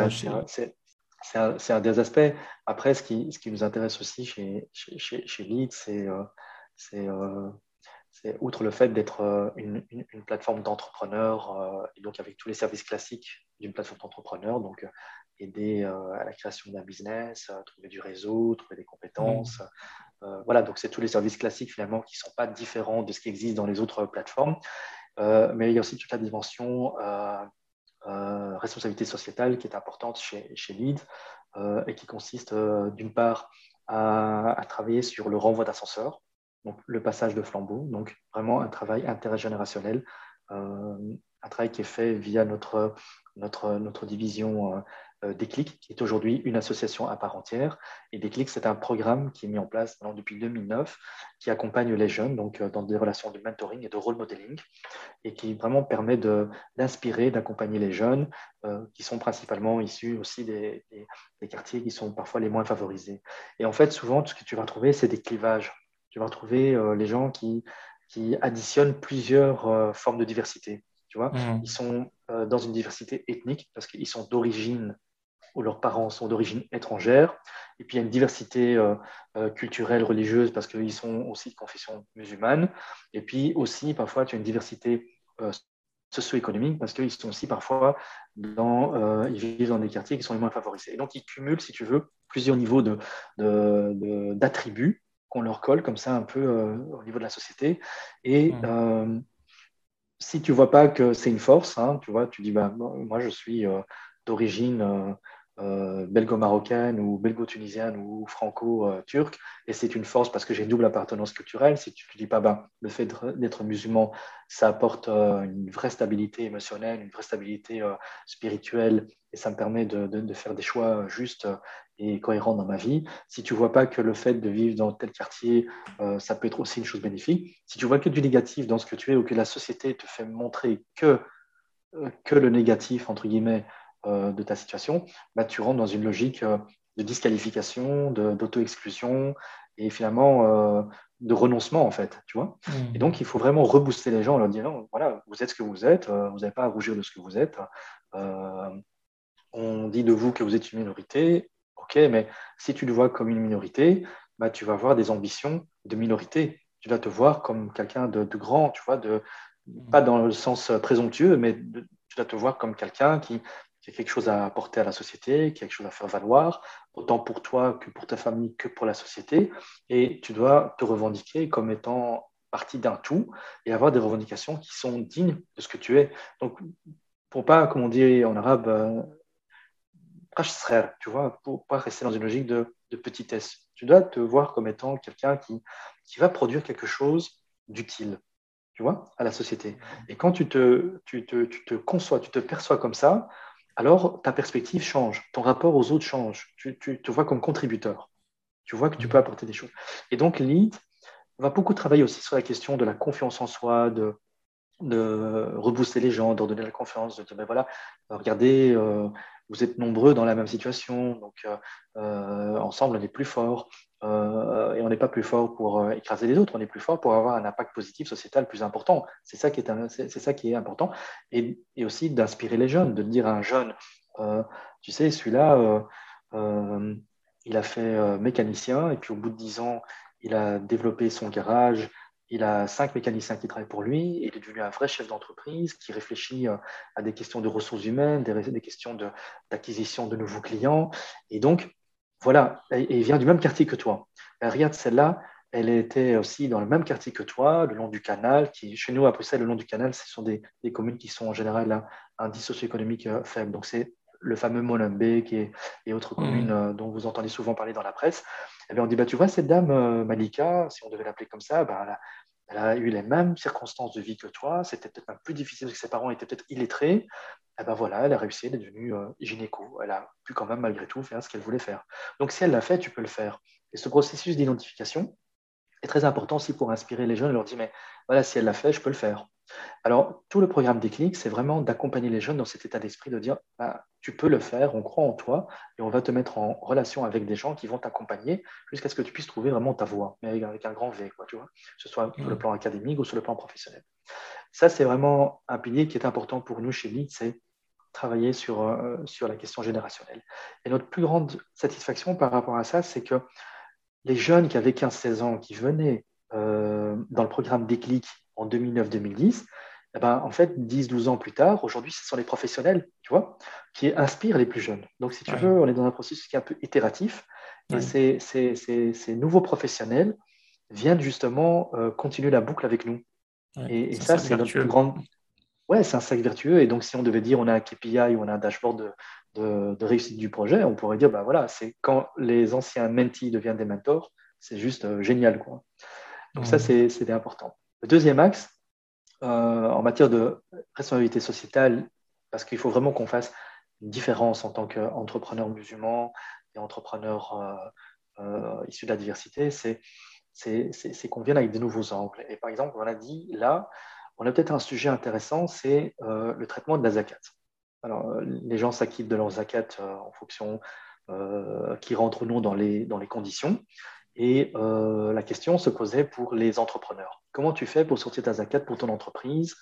un, un, des aspects. Après, ce qui, ce qui nous intéresse aussi chez, chez, chez Lead, c'est euh, euh, c'est outre le fait d'être une, une, plateforme d'entrepreneurs, et donc avec tous les services classiques d'une plateforme d'entrepreneurs, donc aider à la création d'un business, trouver du réseau, trouver des compétences. Mmh. voilà, donc c'est tous les services classiques finalement qui ne sont pas différents de ce qui existe dans les autres plateformes. Euh, mais il y a aussi toute la dimension euh, responsabilité sociétale qui est importante chez, chez LEAD et qui consiste d'une part à, à, travailler sur le renvoi d'ascenseur, donc le passage de flambeau, donc vraiment un travail intergénérationnel, euh, un travail qui est fait via notre, notre, notre division euh, euh, Déclic, qui est aujourd'hui une association à part entière. Et Déclic, c'est un programme qui est mis en place depuis 2009, qui accompagne les jeunes donc, dans des relations de mentoring et de role modeling, et qui vraiment permet d'inspirer, d'accompagner les jeunes, qui sont principalement issus aussi des, des, des, quartiers qui sont parfois les moins favorisés. Et en fait, souvent, ce que tu vas trouver, c'est des clivages tu vas retrouver euh, les gens qui, qui additionnent plusieurs euh, formes de diversité. Tu vois, mmh. ils sont euh, dans une diversité ethnique parce qu'ils sont d'origine ou leurs parents sont d'origine étrangère. Et puis il y a une diversité culturelle, religieuse, parce qu'ils sont aussi de confession musulmane. Et puis aussi, parfois, tu as une diversité socio-économique, parce qu'ils sont aussi parfois dans, ils vivent dans des quartiers qui sont les moins favorisés. Et donc, ils cumulent, si tu veux, plusieurs niveaux d'attributs. De, de, qu'on leur colle comme ça un peu euh, au niveau de la société. Et mmh. euh, si tu vois pas que c'est une force, hein, tu vois, tu dis, bah, moi je suis euh, d'origine belgo-marocaine ou belgo-tunisienne ou franco-turque, et c'est une force parce que j'ai une double appartenance culturelle. Si tu ne dis pas, bah, le fait d'être musulman, ça apporte une vraie stabilité émotionnelle, une vraie stabilité spirituelle, et ça me permet de, faire des choix justes et cohérent dans ma vie, si tu vois pas que le fait de vivre dans tel quartier, euh, ça peut être aussi une chose bénéfique, si tu vois que du négatif dans ce que tu es ou que la société te fait montrer que, euh, que le négatif, entre guillemets, euh, de ta situation, bah, tu rentres dans une logique de disqualification, d'auto-exclusion et finalement de renoncement, en fait, tu vois. Mmh. Et donc, il faut vraiment rebooster les gens en leur disant, voilà, vous êtes ce que vous êtes, vous n'avez pas à rougir de ce que vous êtes. on dit de vous que vous êtes une minorité, Ok, mais si tu le vois comme une minorité, bah, tu vas avoir des ambitions de minorité. Tu vas te voir comme quelqu'un de, grand, tu vois, de, pas dans le sens présomptueux, mais tu vas te voir comme quelqu'un qui, a quelque chose à apporter à la société, qui a quelque chose à faire valoir, autant pour toi que pour ta famille que pour la société. Et tu dois te revendiquer comme étant partie d'un tout et avoir des revendications qui sont dignes de ce que tu es. Donc, pour pas, comme on dit en arabe, euh, tu vois, pour pas rester dans une logique de, petitesse. Tu dois te voir comme étant quelqu'un qui, qui va produire quelque chose d'utile, tu vois, à la société. Et quand tu te, tu te, tu te conçois, tu te perçois comme ça, alors ta perspective change, ton rapport aux autres change. Tu, tu te vois comme contributeur. Tu vois que tu peux apporter des choses. Et donc, Lead va beaucoup travailler aussi sur la question de la confiance en soi, de, de rebooster les gens, de donner la confiance, de dire, ben voilà, regardez, euh, vous êtes nombreux dans la même situation, donc euh, euh, ensemble on est plus fort. Euh, et on n'est pas plus fort pour écraser les autres, on est plus fort pour avoir un impact positif sociétal plus important. C'est ça qui est, important. Et, aussi d'inspirer les jeunes, de dire à un jeune, tu sais, celui-là, il a fait mécanicien, et puis au bout de dix ans, il a développé son garage, il a cinq mécaniciens qui travaillent pour lui. Il est devenu un vrai chef d'entreprise qui réfléchit euh, à des questions de ressources humaines, des, questions d'acquisition de, nouveaux clients. Et donc, voilà, il vient du même quartier que toi. Ben, regarde, celle-là, elle était aussi dans le même quartier que toi, le long du canal. Qui, chez nous, à Bruxelles, le long du canal, ce sont des, communes qui sont en général à un indice socio-économique euh, faible. Donc, c'est le fameux Molenbeek et, et autres mmh. communes euh, dont vous entendez souvent parler dans la presse. Et eh bien, on dit, bah, tu vois, cette dame Malika, si on devait l'appeler comme ça, bah, elle a eu les mêmes circonstances de vie que toi, c'était peut-être même plus difficile parce que ses parents étaient peut-être illettrés. Eh ben voilà, elle a réussi, elle est devenue euh, gynéco. Elle a pu quand même malgré tout faire ce qu'elle voulait faire. Donc si elle l'a fait, tu peux le faire. Et ce processus d'identification est très important aussi pour inspirer les jeunes et leur dire, mais voilà, si elle l'a fait, je peux le faire. Alors, tout le programme Déclic, c'est vraiment d'accompagner les jeunes dans cet état d'esprit de dire bah, tu peux le faire, on croit en toi et on va te mettre en relation avec des gens qui vont t'accompagner jusqu'à ce que tu puisses trouver vraiment ta voie, mais avec, un grand V, quoi, tu vois, que ce soit sur le plan académique ou sur le plan professionnel. Ça, c'est vraiment un pilier qui est important pour nous chez LEAD, c'est travailler sur, euh, sur la question générationnelle. Et notre plus grande satisfaction par rapport à ça, c'est que les jeunes qui avaient 15-16 ans, qui venaient euh, dans le programme Déclic en 2009-2010, eh ben, en fait, 10-12 ans plus tard, aujourd'hui, ce sont les professionnels, tu vois, qui inspirent les plus jeunes. Donc, si tu veux, on est dans un processus qui est un peu itératif. Et ces, ces, nouveaux professionnels viennent justement euh, continuer la boucle avec nous. et, ça, c'est notre plus grande. Ouais, c'est un cercle vertueux. Et donc, si on devait dire on a un KPI ou on a un dashboard de, de, réussite du projet, on pourrait dire, bah voilà, c'est quand les anciens mentees deviennent des mentors, c'est juste euh, génial. Quoi. Donc, ça, mmh. c'était important. Le deuxième axe, euh, en matière de responsabilité sociétale, parce qu'il faut vraiment qu'on fasse une différence en tant qu'entrepreneur musulman et entrepreneur euh, issu de la diversité, c'est qu'on vienne avec de nouveaux angles. Et par exemple, on a dit là, on a peut-être un sujet intéressant, c'est euh, le traitement de la zakat. Alors, euh, les gens s'acquittent de leur zakat euh, en fonction qui rentre ou non dans les, dans les conditions. Et la question se posait pour les entrepreneurs. Comment tu fais pour sortir ta zakat pour ton entreprise?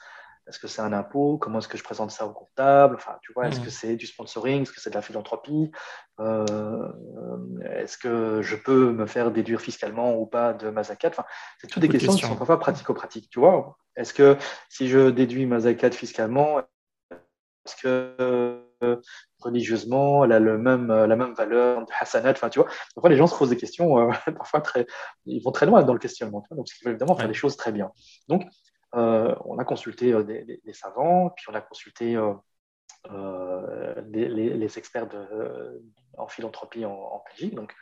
Est-ce que c'est un impôt? Comment est-ce que je présente ça au comptable? Enfin, tu vois, est-ce mmh. que c'est du sponsoring? Est-ce que c'est de la philanthropie? Est-ce que je peux me faire déduire fiscalement ou pas de ma zakat? Enfin, C'est toutes des questions, qui sont parfois pratico-pratiques. Tu vois Est-ce que si je déduis ma zakat fiscalement, est-ce que religieusement, elle a le même, la même valeur de Hassanat Enfin, tu vois, parfois les gens se posent des questions, euh, parfois très, ils vont très loin dans le questionnement. Donc, ils veulent évidemment faire les choses très bien. Donc, euh, on a consulté euh, des, savants, puis on a consulté euh, les, experts en philanthropie en, Belgique, donc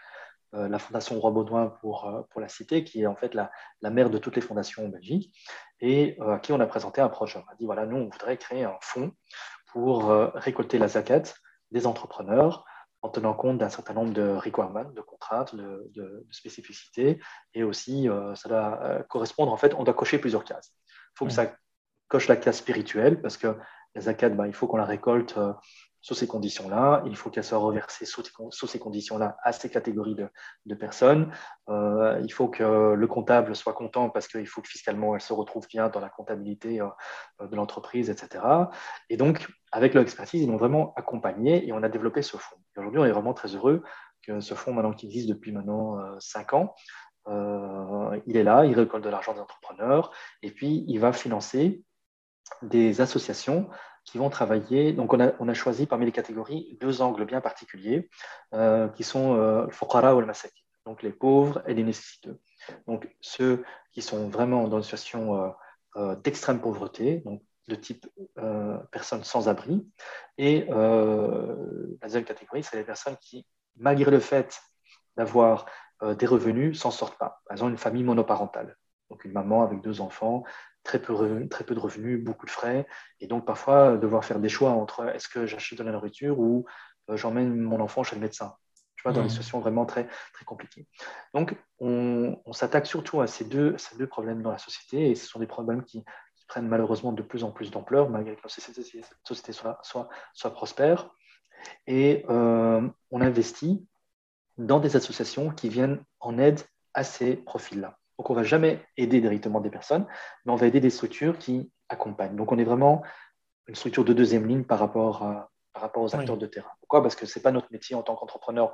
la Fondation Roi Baudouin pour, pour la cité, qui est en fait la, mère de toutes les fondations en Belgique, et à qui on a présenté un projet. On a dit voilà, nous, on voudrait créer un fonds pour récolter la zakat des entrepreneurs en tenant compte d'un certain nombre de requirements, de contraintes, de, spécificités, et aussi ça doit correspondre, en fait, on doit cocher plusieurs cases faut que ça coche la case spirituelle parce que la zakat, bah, il faut qu'on la récolte euh, sous ces conditions-là. Il faut qu'elle soit reversée sous, ces conditions-là à ces catégories de, personnes. Euh, il faut que le comptable soit content parce qu'il faut que fiscalement, elle se retrouve bien dans la comptabilité euh, de l'entreprise, etc. Et donc, avec leur expertise, ils m'ont vraiment accompagné et on a développé ce fonds. Aujourd'hui, on est vraiment très heureux que ce fonds, maintenant qui existe depuis maintenant cinq ans, euh, il est là, il récolte de l'argent des entrepreneurs et puis il va financer des associations qui vont travailler. Donc, on a, choisi parmi les catégories deux angles bien particuliers euh, qui sont euh, le fuqara ou le masakin, donc les pauvres et les nécessiteux. Donc, ceux qui sont vraiment dans une situation d'extrême pauvreté, donc de type personnes sans abri. Et la deuxième catégorie, c'est les personnes qui, malgré le fait d'avoir euh, des revenus s'en sortent pas. Par exemple, une famille monoparentale, donc une maman avec deux enfants, très peu, très peu de revenus, beaucoup de frais, et donc parfois euh, devoir faire des choix entre est-ce que j'achète de la nourriture ou euh, j'emmène mon enfant chez le médecin. Tu vois, dans des mmh. situations vraiment très, très compliquées. Donc, on, s'attaque surtout à ces deux, ces deux problèmes dans la société, et ce sont des problèmes qui, prennent malheureusement de plus en plus d'ampleur, malgré que la société, soit, soit, soit prospère. Et on investit dans des associations qui viennent en aide à ces profils-là. Donc, on ne va jamais aider directement des personnes, mais on va aider des structures qui accompagnent. Donc, on est vraiment une structure de deuxième ligne par rapport, par rapport aux acteurs de terrain. Pourquoi? Parce que ce n'est pas notre métier en tant qu'entrepreneur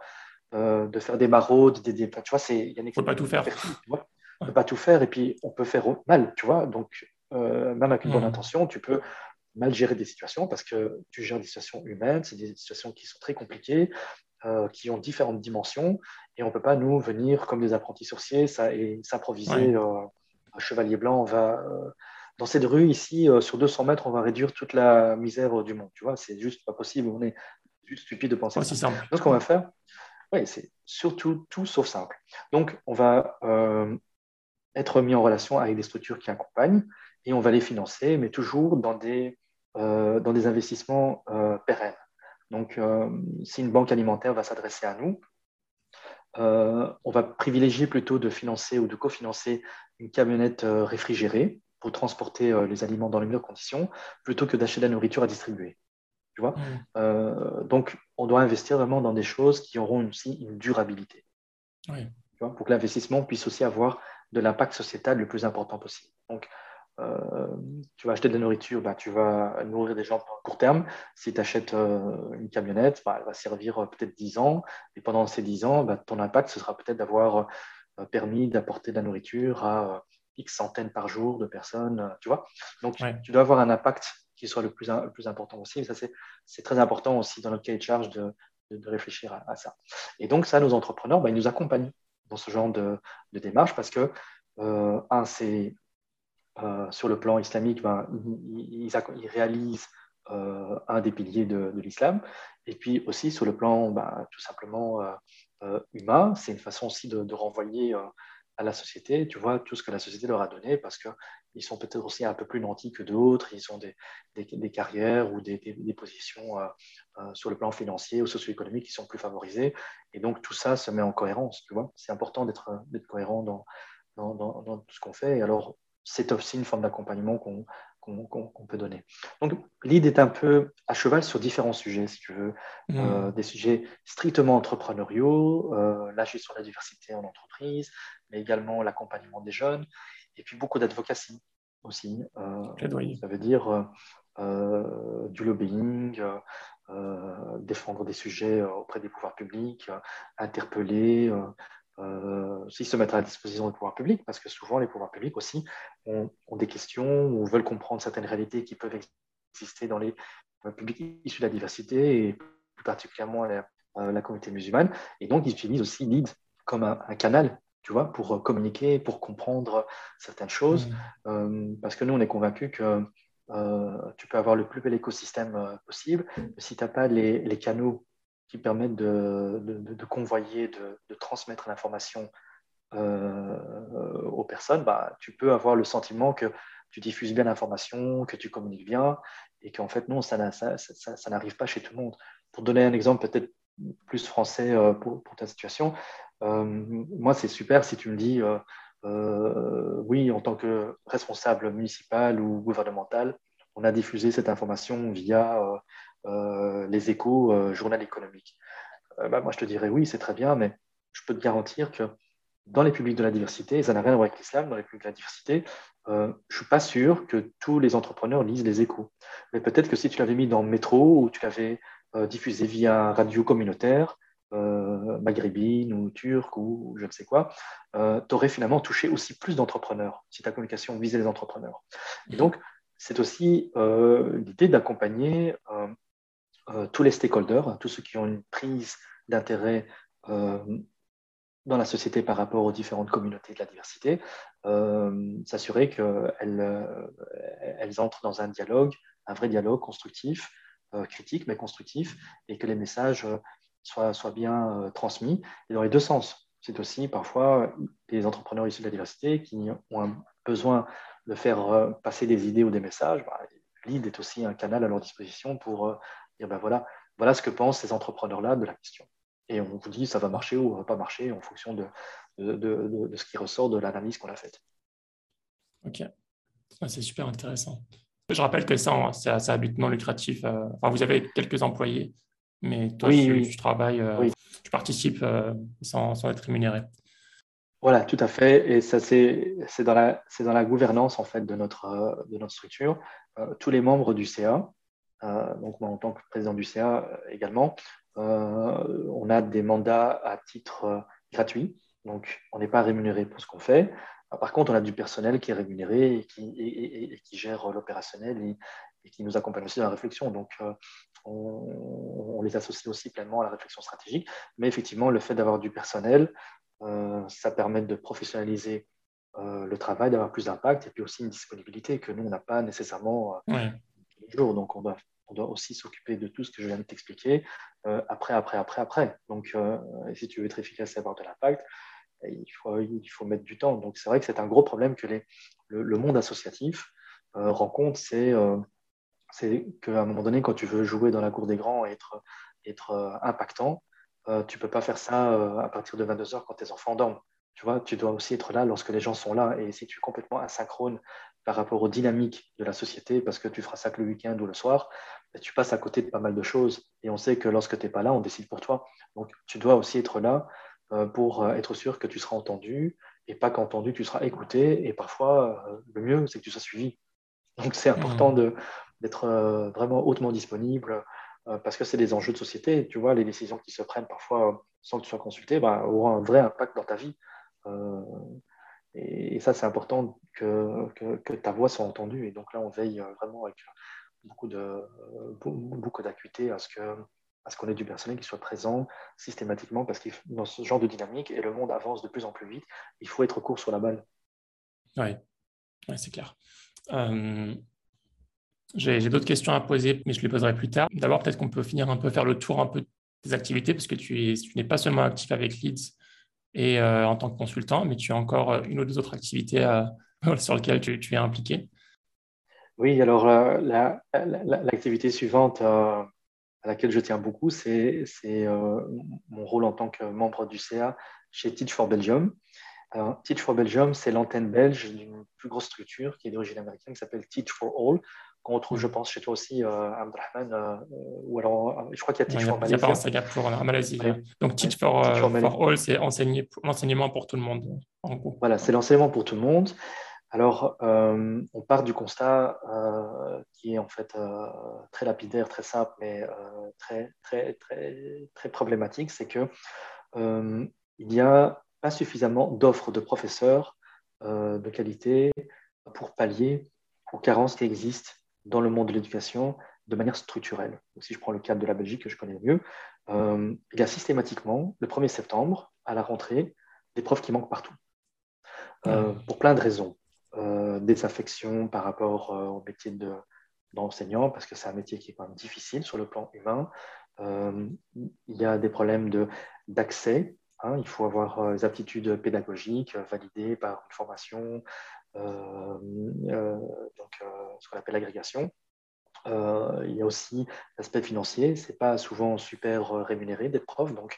euh, de faire des maraudes, des, des, tu vois, il y a une pas tout faire. On ne peut pas tout faire et puis on peut faire mal, tu vois. Donc, euh, même avec une bonne intention, tu peux mal gérer des situations parce que tu gères des situations humaines, c'est des situations qui sont très compliquées. Euh, qui ont différentes dimensions et on ne peut pas, nous, venir comme des apprentis sorciers ça, et s'improviser euh, un chevalier blanc. On va, euh, dans cette rue ici, sur 200 mètres, on va réduire toute la misère du monde. Tu vois, c'est juste pas possible. On est juste stupide de penser ça. Simple. Donc, ce qu'on va faire, oui, c'est surtout tout sauf simple. Donc, on va être mis en relation avec des structures qui accompagnent et on va les financer, mais toujours dans des, dans des investissements pérennes. Donc, euh, si une banque alimentaire va s'adresser à nous, euh, on va privilégier plutôt de financer ou de cofinancer une camionnette euh, réfrigérée pour transporter les aliments dans les meilleures conditions, plutôt que d'acheter de la nourriture à distribuer. Tu vois? Mmh. donc, on doit investir vraiment dans des choses qui auront aussi une durabilité. pour que l'investissement puisse aussi avoir de l'impact sociétal le plus important possible. Donc, euh, tu vas acheter de la nourriture, bah, tu vas nourrir des gens à court terme. Si tu achètes euh, une camionnette, bah, elle va servir euh, peut-être 10 ans. Et pendant ces 10 ans, bah, ton impact, ce sera peut-être d'avoir permis d'apporter de la nourriture à X centaines par jour de personnes. tu vois Donc, tu dois avoir un impact qui soit le plus, le plus important aussi. ça, c'est très important aussi dans notre cahier de charge de, de, réfléchir à, ça. Et donc, ça, nos entrepreneurs, bah, ils nous accompagnent dans ce genre de, de démarche parce que, un, c'est sur le plan islamique, ben, ils, réalisent un des piliers de, l'islam. Et puis aussi sur le plan ben, tout simplement humain, c'est une façon aussi de, renvoyer à la société, tu vois, tout ce que la société leur a donné, parce qu'ils sont peut-être aussi un peu plus nantis que d'autres, ils ont des, des, carrières ou des, des positions euh, euh, sur le plan financier ou socio-économique qui sont plus favorisées. Et donc, tout ça se met en cohérence, tu vois. C'est important d'être cohérent dans, dans, dans, tout ce qu'on fait. Et alors, c'est aussi une forme d'accompagnement qu'on qu'on peut donner. Donc, l'idée est un peu à cheval sur différents sujets, si tu veux, mmh. euh, des sujets strictement entrepreneuriaux, euh, la gestion de la diversité en entreprise, mais également l'accompagnement des jeunes, et puis beaucoup d'advocacy aussi. Euh, ça veut dire euh, du lobbying, défendre des sujets auprès des pouvoirs publics, interpeller, euh, s'ils se mettent à la disposition des pouvoirs publics, parce que souvent les pouvoirs publics aussi ont, des questions ou veulent comprendre certaines réalités qui peuvent exister dans les publics issus de la diversité et plus particulièrement la, euh, la communauté musulmane. Et donc ils utilisent aussi l'ID comme un, canal tu vois, pour communiquer, pour comprendre certaines choses, mmh. euh, parce que nous, on est convaincus que tu peux avoir le plus bel écosystème possible, mais si tu n'as pas les, les, canaux qui permettent de, de, convoyer, de, transmettre l'information euh, aux personnes, bah, tu peux avoir le sentiment que tu diffuses bien l'information, que tu communiques bien, et qu'en fait, non, ça, ça, ça, n'arrive pas chez tout le monde. Pour donner un exemple peut-être plus français euh, pour, ta situation, euh, moi, c'est super si tu me dis, oui, en tant que responsable municipal ou gouvernemental, on a diffusé cette information via les échos, euh, journal économique. Euh, bah, moi, je te dirais oui, c'est très bien, mais je peux te garantir que dans les publics de la diversité, et ça n'a rien à voir avec l'islam, dans les publics de la diversité, je ne suis pas sûr que tous les entrepreneurs lisent les échos. Mais peut-être que si tu l'avais mis dans le métro ou tu l'avais diffusé via radio communautaire, maghrébine ou turque ou je ne sais quoi, tu aurais finalement touché aussi plus d'entrepreneurs si ta communication visait les entrepreneurs. Donc, c'est aussi l'idée d'accompagner euh, tous les stakeholders, tous ceux qui ont une prise d'intérêt euh, dans la société par rapport aux différentes communautés de la diversité, euh, s'assurer qu'elles elles entrent dans un dialogue, un vrai dialogue constructif, critique mais constructif, et que les messages soient, bien transmis, et dans les deux sens. C'est aussi parfois des entrepreneurs issus de la diversité qui ont besoin de faire passer des idées ou des messages. Bah, L'ID est aussi un canal à leur disposition pour ben voilà, voilà ce que pensent ces entrepreneurs-là de la question. Et on vous dit ça va marcher ou ça va pas marcher en fonction de, de, de, ce qui ressort de l'analyse qu'on a faite. Ok, c'est super intéressant. Je rappelle que ça, c'est à but non lucratif. Euh, enfin, vous avez quelques employés, mais toi, tu, travailles, euh, tu participes euh, sans, sans, être rémunéré. Voilà, tout à fait. Et ça, c'est dans, la, dans la gouvernance en fait de notre, de notre structure. tous les membres du CA, donc moi en tant que président du CA euh, également, euh, on a des mandats à titre gratuit, donc on n'est pas rémunéré pour ce qu'on fait. Par contre, on a du personnel qui est rémunéré et qui, qui gère l'opérationnel et, qui nous accompagne aussi dans la réflexion. Donc, on, les associe aussi pleinement à la réflexion stratégique. Mais effectivement, le fait d'avoir du personnel, ça permet de professionnaliser le travail, d'avoir plus d'impact et puis aussi une disponibilité que nous, on n'a pas nécessairement tous les jours. Donc, on doit on doit aussi s'occuper de tout ce que je viens de t'expliquer euh, après, après, après, après. Donc, euh, si tu veux être efficace et avoir de l'impact, il faut, il faut mettre du temps. Donc, c'est vrai que c'est un gros problème que les, le, monde associatif euh, rencontre, c'est qu'à un moment donné, quand tu veux jouer dans la cour des grands et être, être impactant, tu ne peux pas faire ça à partir de 22 heures quand tes enfants dorment. Tu vois, tu dois aussi être là lorsque les gens sont là. Et si tu es complètement asynchrone par rapport aux dynamiques de la société, parce que tu feras ça que le week-end ou le soir, ben, tu passes à côté de pas mal de choses. Et on sait que lorsque tu n'es pas là, on décide pour toi. Donc, tu dois aussi être là euh, pour euh, être sûr que tu seras entendu, et pas qu'entendu, tu seras écouté. Et parfois, euh, le mieux, c'est que tu sois suivi. Donc, c'est important mmh. d'être vraiment hautement disponible, parce que c'est des enjeux de société. Tu vois, les décisions qui se prennent parfois sans que tu sois consulté ben, auront un vrai impact dans ta vie. Et, ça, c'est important que, ta voix soit entendue. Et donc là, on veille euh, vraiment avec beaucoup de euh, beaucoup d'acuité à ce que qu'on ait du personnel qui soit présent systématiquement, parce que dans ce genre de dynamique, et le monde avance de plus en plus vite, il faut être court sur la balle. Oui, c'est clair. Euh, j'ai d'autres questions à poser, mais je les poserai plus tard. D'abord, peut-être qu'on peut finir un peu, faire le tour un peu de tes activités, parce que tu n'es pas seulement actif avec Leeds et euh, en tant que consultant, mais tu as encore une ou deux autres activités sur lesquelles tu, es impliqué. Oui, alors l'activité suivante à laquelle je tiens beaucoup, c'est mon rôle en tant que membre du CA chez Teach for Belgium. Teach for Belgium, c'est l'antenne belge d'une plus grosse structure qui est d'origine américaine qui s'appelle Teach for All, qu'on retrouve, je pense, chez toi aussi, euh, Abdelrahman, euh, ou alors, euh, je crois qu'il y a Teach for Malaisie. Il n'y a pas un pour en Malaisie. Donc, Teach for, All, c'est l'enseignement pour tout le monde, en gros. Voilà, c'est l'enseignement pour tout le monde. Alors, on part du constat qui est en fait très lapidaire, très simple, mais très, très, très, très problématique, c'est que il y a pas suffisamment d'offres de professeurs euh, de qualité pour pallier aux carences qui existent dans le monde de l'éducation de manière structurelle. si je prends le cas de la Belgique que je connais mieux, euh, il y a systématiquement, le 1er septembre, à la rentrée, des profs qui manquent partout. Euh, pour plein de raisons. des affections par rapport au métier d'enseignant, parce que c'est un métier qui est quand même difficile sur le plan humain. il y a des problèmes d'accès Hein, il faut avoir euh, des aptitudes pédagogiques euh, validées par une formation, euh, donc, ce qu'on appelle l'agrégation. il y a aussi l'aspect financier. Ce n'est pas souvent super rémunéré d'être prof, donc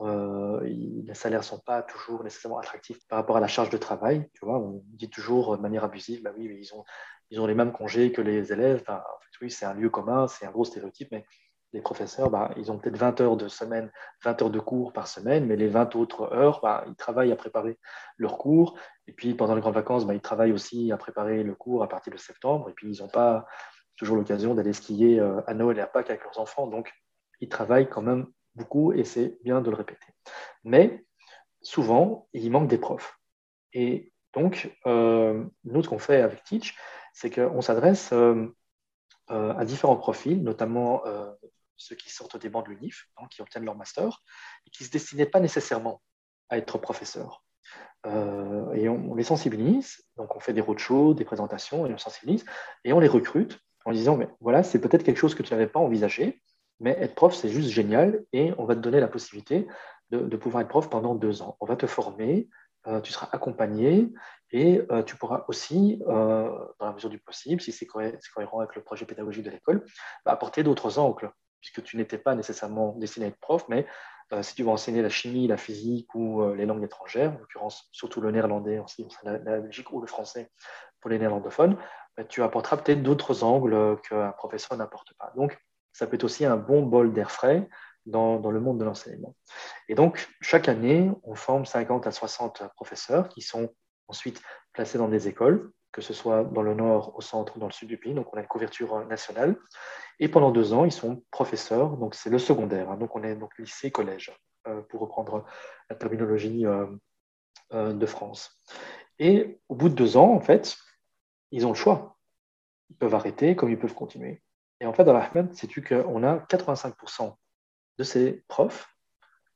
les salaires ne sont pas toujours nécessairement attractifs par rapport à la charge de travail. Tu vois, on dit toujours de manière abusive, bah oui, ils ont, ils ont les mêmes congés que les élèves. en fait, oui, c'est un lieu commun, c'est un gros stéréotype, mais les professeurs, bah, ils ont peut-être 20 heures de semaine, 20 heures de cours par semaine, mais les 20 autres heures, bah, ils travaillent à préparer leurs cours. Et puis pendant les grandes vacances, bah, ils travaillent aussi à préparer le cours à partir de septembre. Et puis ils n'ont pas toujours l'occasion d'aller skier euh, à Noël et à Pâques avec leurs enfants. Donc ils travaillent quand même beaucoup et c'est bien de le répéter. Mais souvent, il manque des profs. Et donc, euh, nous, ce qu'on fait avec Teach, c'est qu'on s'adresse euh, à différents profils, notamment ceux qui sortent des bancs de l'UNIF, qui obtiennent leur master, et qui ne se destinaient pas nécessairement à être professeurs. Euh, et on, les sensibilise, donc on fait des roadshows, des présentations, et on sensibilise, et on les recrute en disant, mais voilà, c'est peut-être quelque chose que tu n'avais pas envisagé, mais être prof, c'est juste génial, et on va te donner la possibilité de, pouvoir être prof pendant deux ans. On va te former, euh, tu seras accompagné, et euh, tu pourras aussi, dans la mesure du possible, si c'est cohérent avec le projet pédagogique de l'école, bah, apporter d'autres angles puisque tu n'étais pas nécessairement destiné à être prof, mais si tu veux enseigner la chimie, la physique ou euh, les langues étrangères, en l'occurrence surtout le néerlandais, la, la Belgique ou le français pour les néerlandophones, bah, tu apporteras peut-être d'autres angles qu'un professeur n'apporte pas. Donc, ça peut être aussi un bon bol d'air frais dans, le monde de l'enseignement. Et donc, chaque année, on forme 50 à 60 professeurs qui sont ensuite placés dans des écoles que ce soit dans le nord, au centre dans le sud du pays. Donc, on a une couverture nationale. Et pendant deux ans, ils sont professeurs. Donc, c'est le secondaire. Hein. Donc, on est donc lycée, collège, euh, pour reprendre la terminologie euh, euh, de France. Et au bout de deux ans, en fait, ils ont le choix. Ils peuvent arrêter comme ils peuvent continuer. Et en fait, dans l'Ahmed, sais-tu qu'on a 85% de ces profs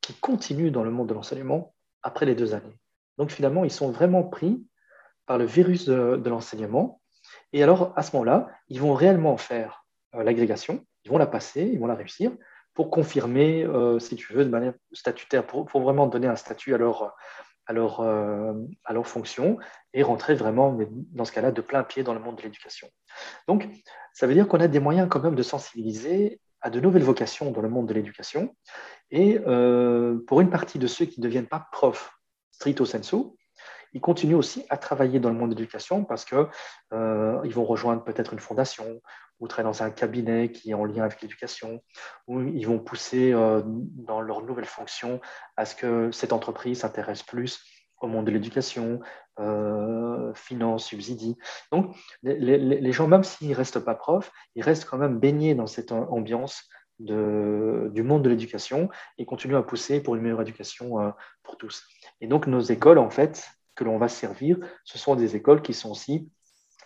qui continuent dans le monde de l'enseignement après les deux années. Donc finalement, ils sont vraiment pris par le virus de, l'enseignement. Et alors, à ce moment-là, ils vont réellement faire euh, l'agrégation, ils vont la passer, ils vont la réussir pour confirmer, euh, si tu veux, de manière statutaire, pour, vraiment donner un statut à leur, à, leur, euh, à leur fonction et rentrer vraiment, dans ce cas-là, de plein pied dans le monde de l'éducation. Donc, ça veut dire qu'on a des moyens quand même de sensibiliser à de nouvelles vocations dans le monde de l'éducation. Et pour une partie de ceux qui ne deviennent pas profs stricto sensu, ils continuent aussi à travailler dans le monde de l'éducation parce qu'ils euh, vont rejoindre peut-être une fondation ou travailler dans un cabinet qui est en lien avec l'éducation, ou ils vont pousser euh, dans leur nouvelle fonction à ce que cette entreprise s'intéresse plus au monde de l'éducation, euh, finance, subsidie. Donc, les, gens, même s'ils ne restent pas profs, ils restent quand même baignés dans cette ambiance du monde de l'éducation et continuent à pousser pour une meilleure éducation pour tous. Et donc, nos écoles, en fait, que l'on va servir, ce sont des écoles qui sont aussi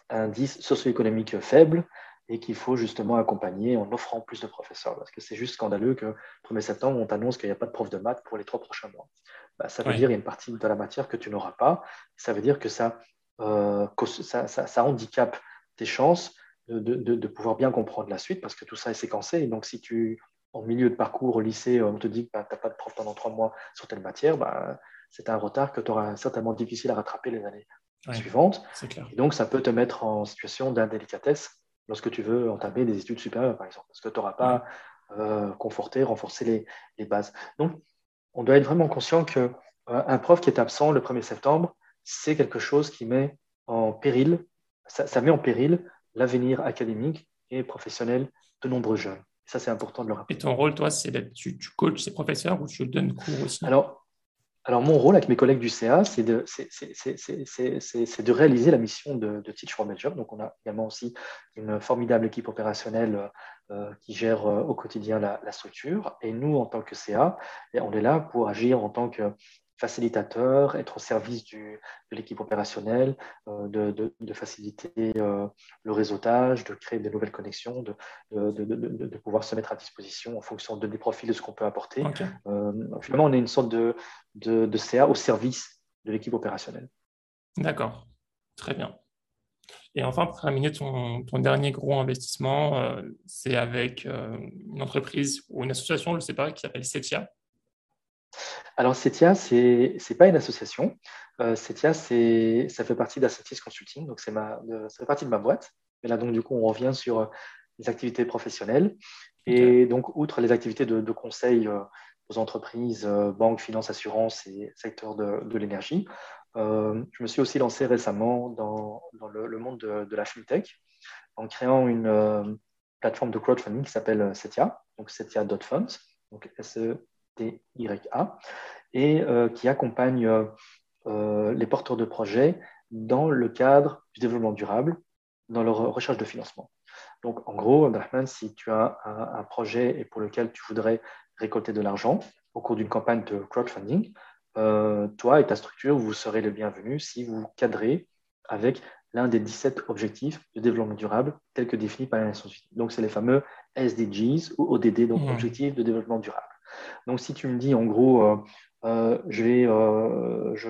indice socio-économique faible et qu'il faut justement accompagner en offrant plus de professeurs. Parce que c'est juste scandaleux que 1er septembre, on t'annonce qu'il n'y a pas de prof de maths pour les trois prochains mois. Bah, ça veut dire qu'il y a une partie de la matière que tu n'auras pas. Ça veut dire que ça ça, ça, handicape tes chances de, de, pouvoir bien comprendre la suite parce que tout ça est séquencé. Et donc, si tu, en milieu de parcours au lycée, on te dit que bah, tu n'as pas de prof pendant trois mois sur telle matière, bah, c'est un retard que tu auras certainement difficile à rattraper les années suivantes. Et donc, ça peut te mettre en situation d'indélicatesse lorsque tu veux entamer des études supérieures, par exemple, parce que tu n'auras pas euh, conforté, renforcé les, les, bases. Donc, on doit être vraiment conscient qu'un euh, un prof qui est absent le 1er septembre, c'est quelque chose qui met en péril, ça, met en péril l'avenir académique et professionnel de nombreux jeunes. Ça, c'est important de le rappeler. Et ton rôle, toi, c'est d'être, tu, tu coaches ces professeurs ou tu donnes cours aussi? Alors, alors, mon rôle avec mes collègues du CA, c'est de, de, réaliser la mission de, Teach for Major. Donc, on a également aussi une formidable équipe opérationnelle euh, qui gère euh, au quotidien la, la, structure. Et nous, en tant que CA, on est là pour agir en tant que facilitateur, être au service du, de l'équipe opérationnelle, euh, de, de, faciliter euh, le réseautage, de créer de nouvelles connexions, de, de, pouvoir se mettre à disposition en fonction de des profils de ce qu'on peut apporter. Euh, finalement, on est une sorte de, de, CA au service de l'équipe opérationnelle. D'accord, très bien. Et enfin, pour terminer, ton, ton dernier gros investissement, c'est avec une entreprise ou une association, je ne sais pas, qui s'appelle Setia. Alors, CETIA, ce n'est pas une association. Euh, CETIA, ça fait partie d'Assetis Consulting, donc ça fait partie de ma boîte. Et là, donc, du coup, on revient sur euh, les activités professionnelles. Et donc, outre les activités de, conseil euh, aux entreprises, banques, finances, assurances et secteur de, l'énergie, je me suis aussi lancé récemment dans, le, monde de, la fintech en créant une plateforme de crowdfunding qui s'appelle Setia, donc setia.funds, donc SE TYA, et euh, qui accompagne euh, euh, les porteurs de projets dans le cadre du développement durable, dans leur recherche de financement. Donc, en gros, Abdelrahman, si tu as un, projet et pour lequel tu voudrais récolter de l'argent au cours d'une campagne de crowdfunding, toi et ta structure, vous serez le bienvenu si vous cadrez avec l'un des 17 objectifs de développement durable tels que définis par les Nations Unies. Donc, c'est les fameux SDGs ou ODD, donc mmh. Objectifs de développement durable. Donc, si tu me dis en gros, euh, euh, euh, je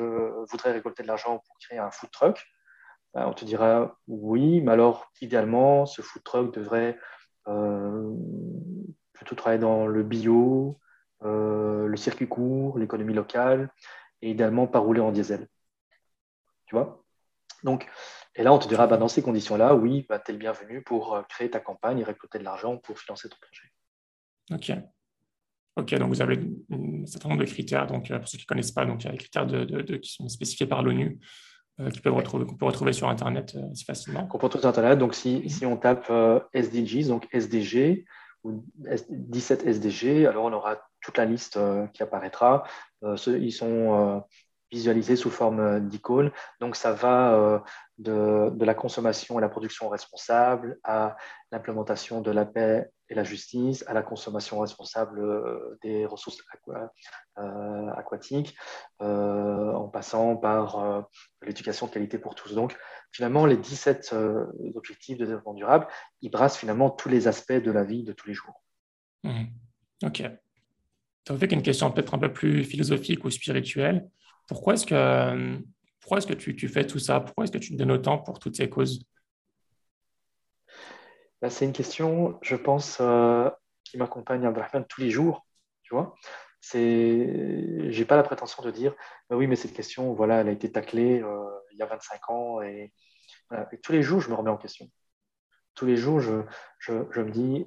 voudrais récolter de l'argent pour créer un food truck, on te dira oui, mais alors idéalement, ce food truck devrait plutôt travailler dans le bio, le circuit court, l'économie locale, et idéalement pas rouler en diesel. Tu vois? Donc, et là, on te dira, bah, dans ces conditions-là, oui, bah, tu es le bienvenu pour créer ta campagne et récolter de l'argent pour financer ton projet. OK. Ok, donc vous avez un certain nombre de critères. Donc, euh, pour ceux qui ne connaissent pas, donc, il y a les critères de, qui sont spécifiés par l'ONU, euh, qu'on peut retrouver sur Internet euh, assez facilement. Qu'on peut retrouver sur Internet. Donc, si, mhm. si on tape SDGs, donc SDG, ou 17 SDG, alors on aura toute la liste qui apparaîtra. ils sont visualisés sous forme d'icônes. Donc, ça va de, de, la consommation et la production responsable à l'implémentation de la paix et la justice, à la consommation responsable euh, des ressources euh, aquatiques, euh, en passant par l'éducation de qualité pour tous. Donc, finalement, les 17 objectifs de développement durable, ils brassent finalement tous les aspects de la vie de tous les jours. Mmh. Ok. As fait une question peut-être un peu plus philosophique ou spirituelle. Pourquoi est-ce que, pourquoi est-ce que tu, fais tout ça? Pourquoi est-ce que tu te donnes autant pour toutes ces causes? Bah, c'est une question, je pense, euh, qui m'accompagne Abdelrahman tous les jours. Tu vois, pas la prétention de dire, bah oui, mais cette question, voilà, elle a été taclée euh, il y a 25 ans et, tous les jours, je me remets en question. Tous les jours, je, je, je me dis,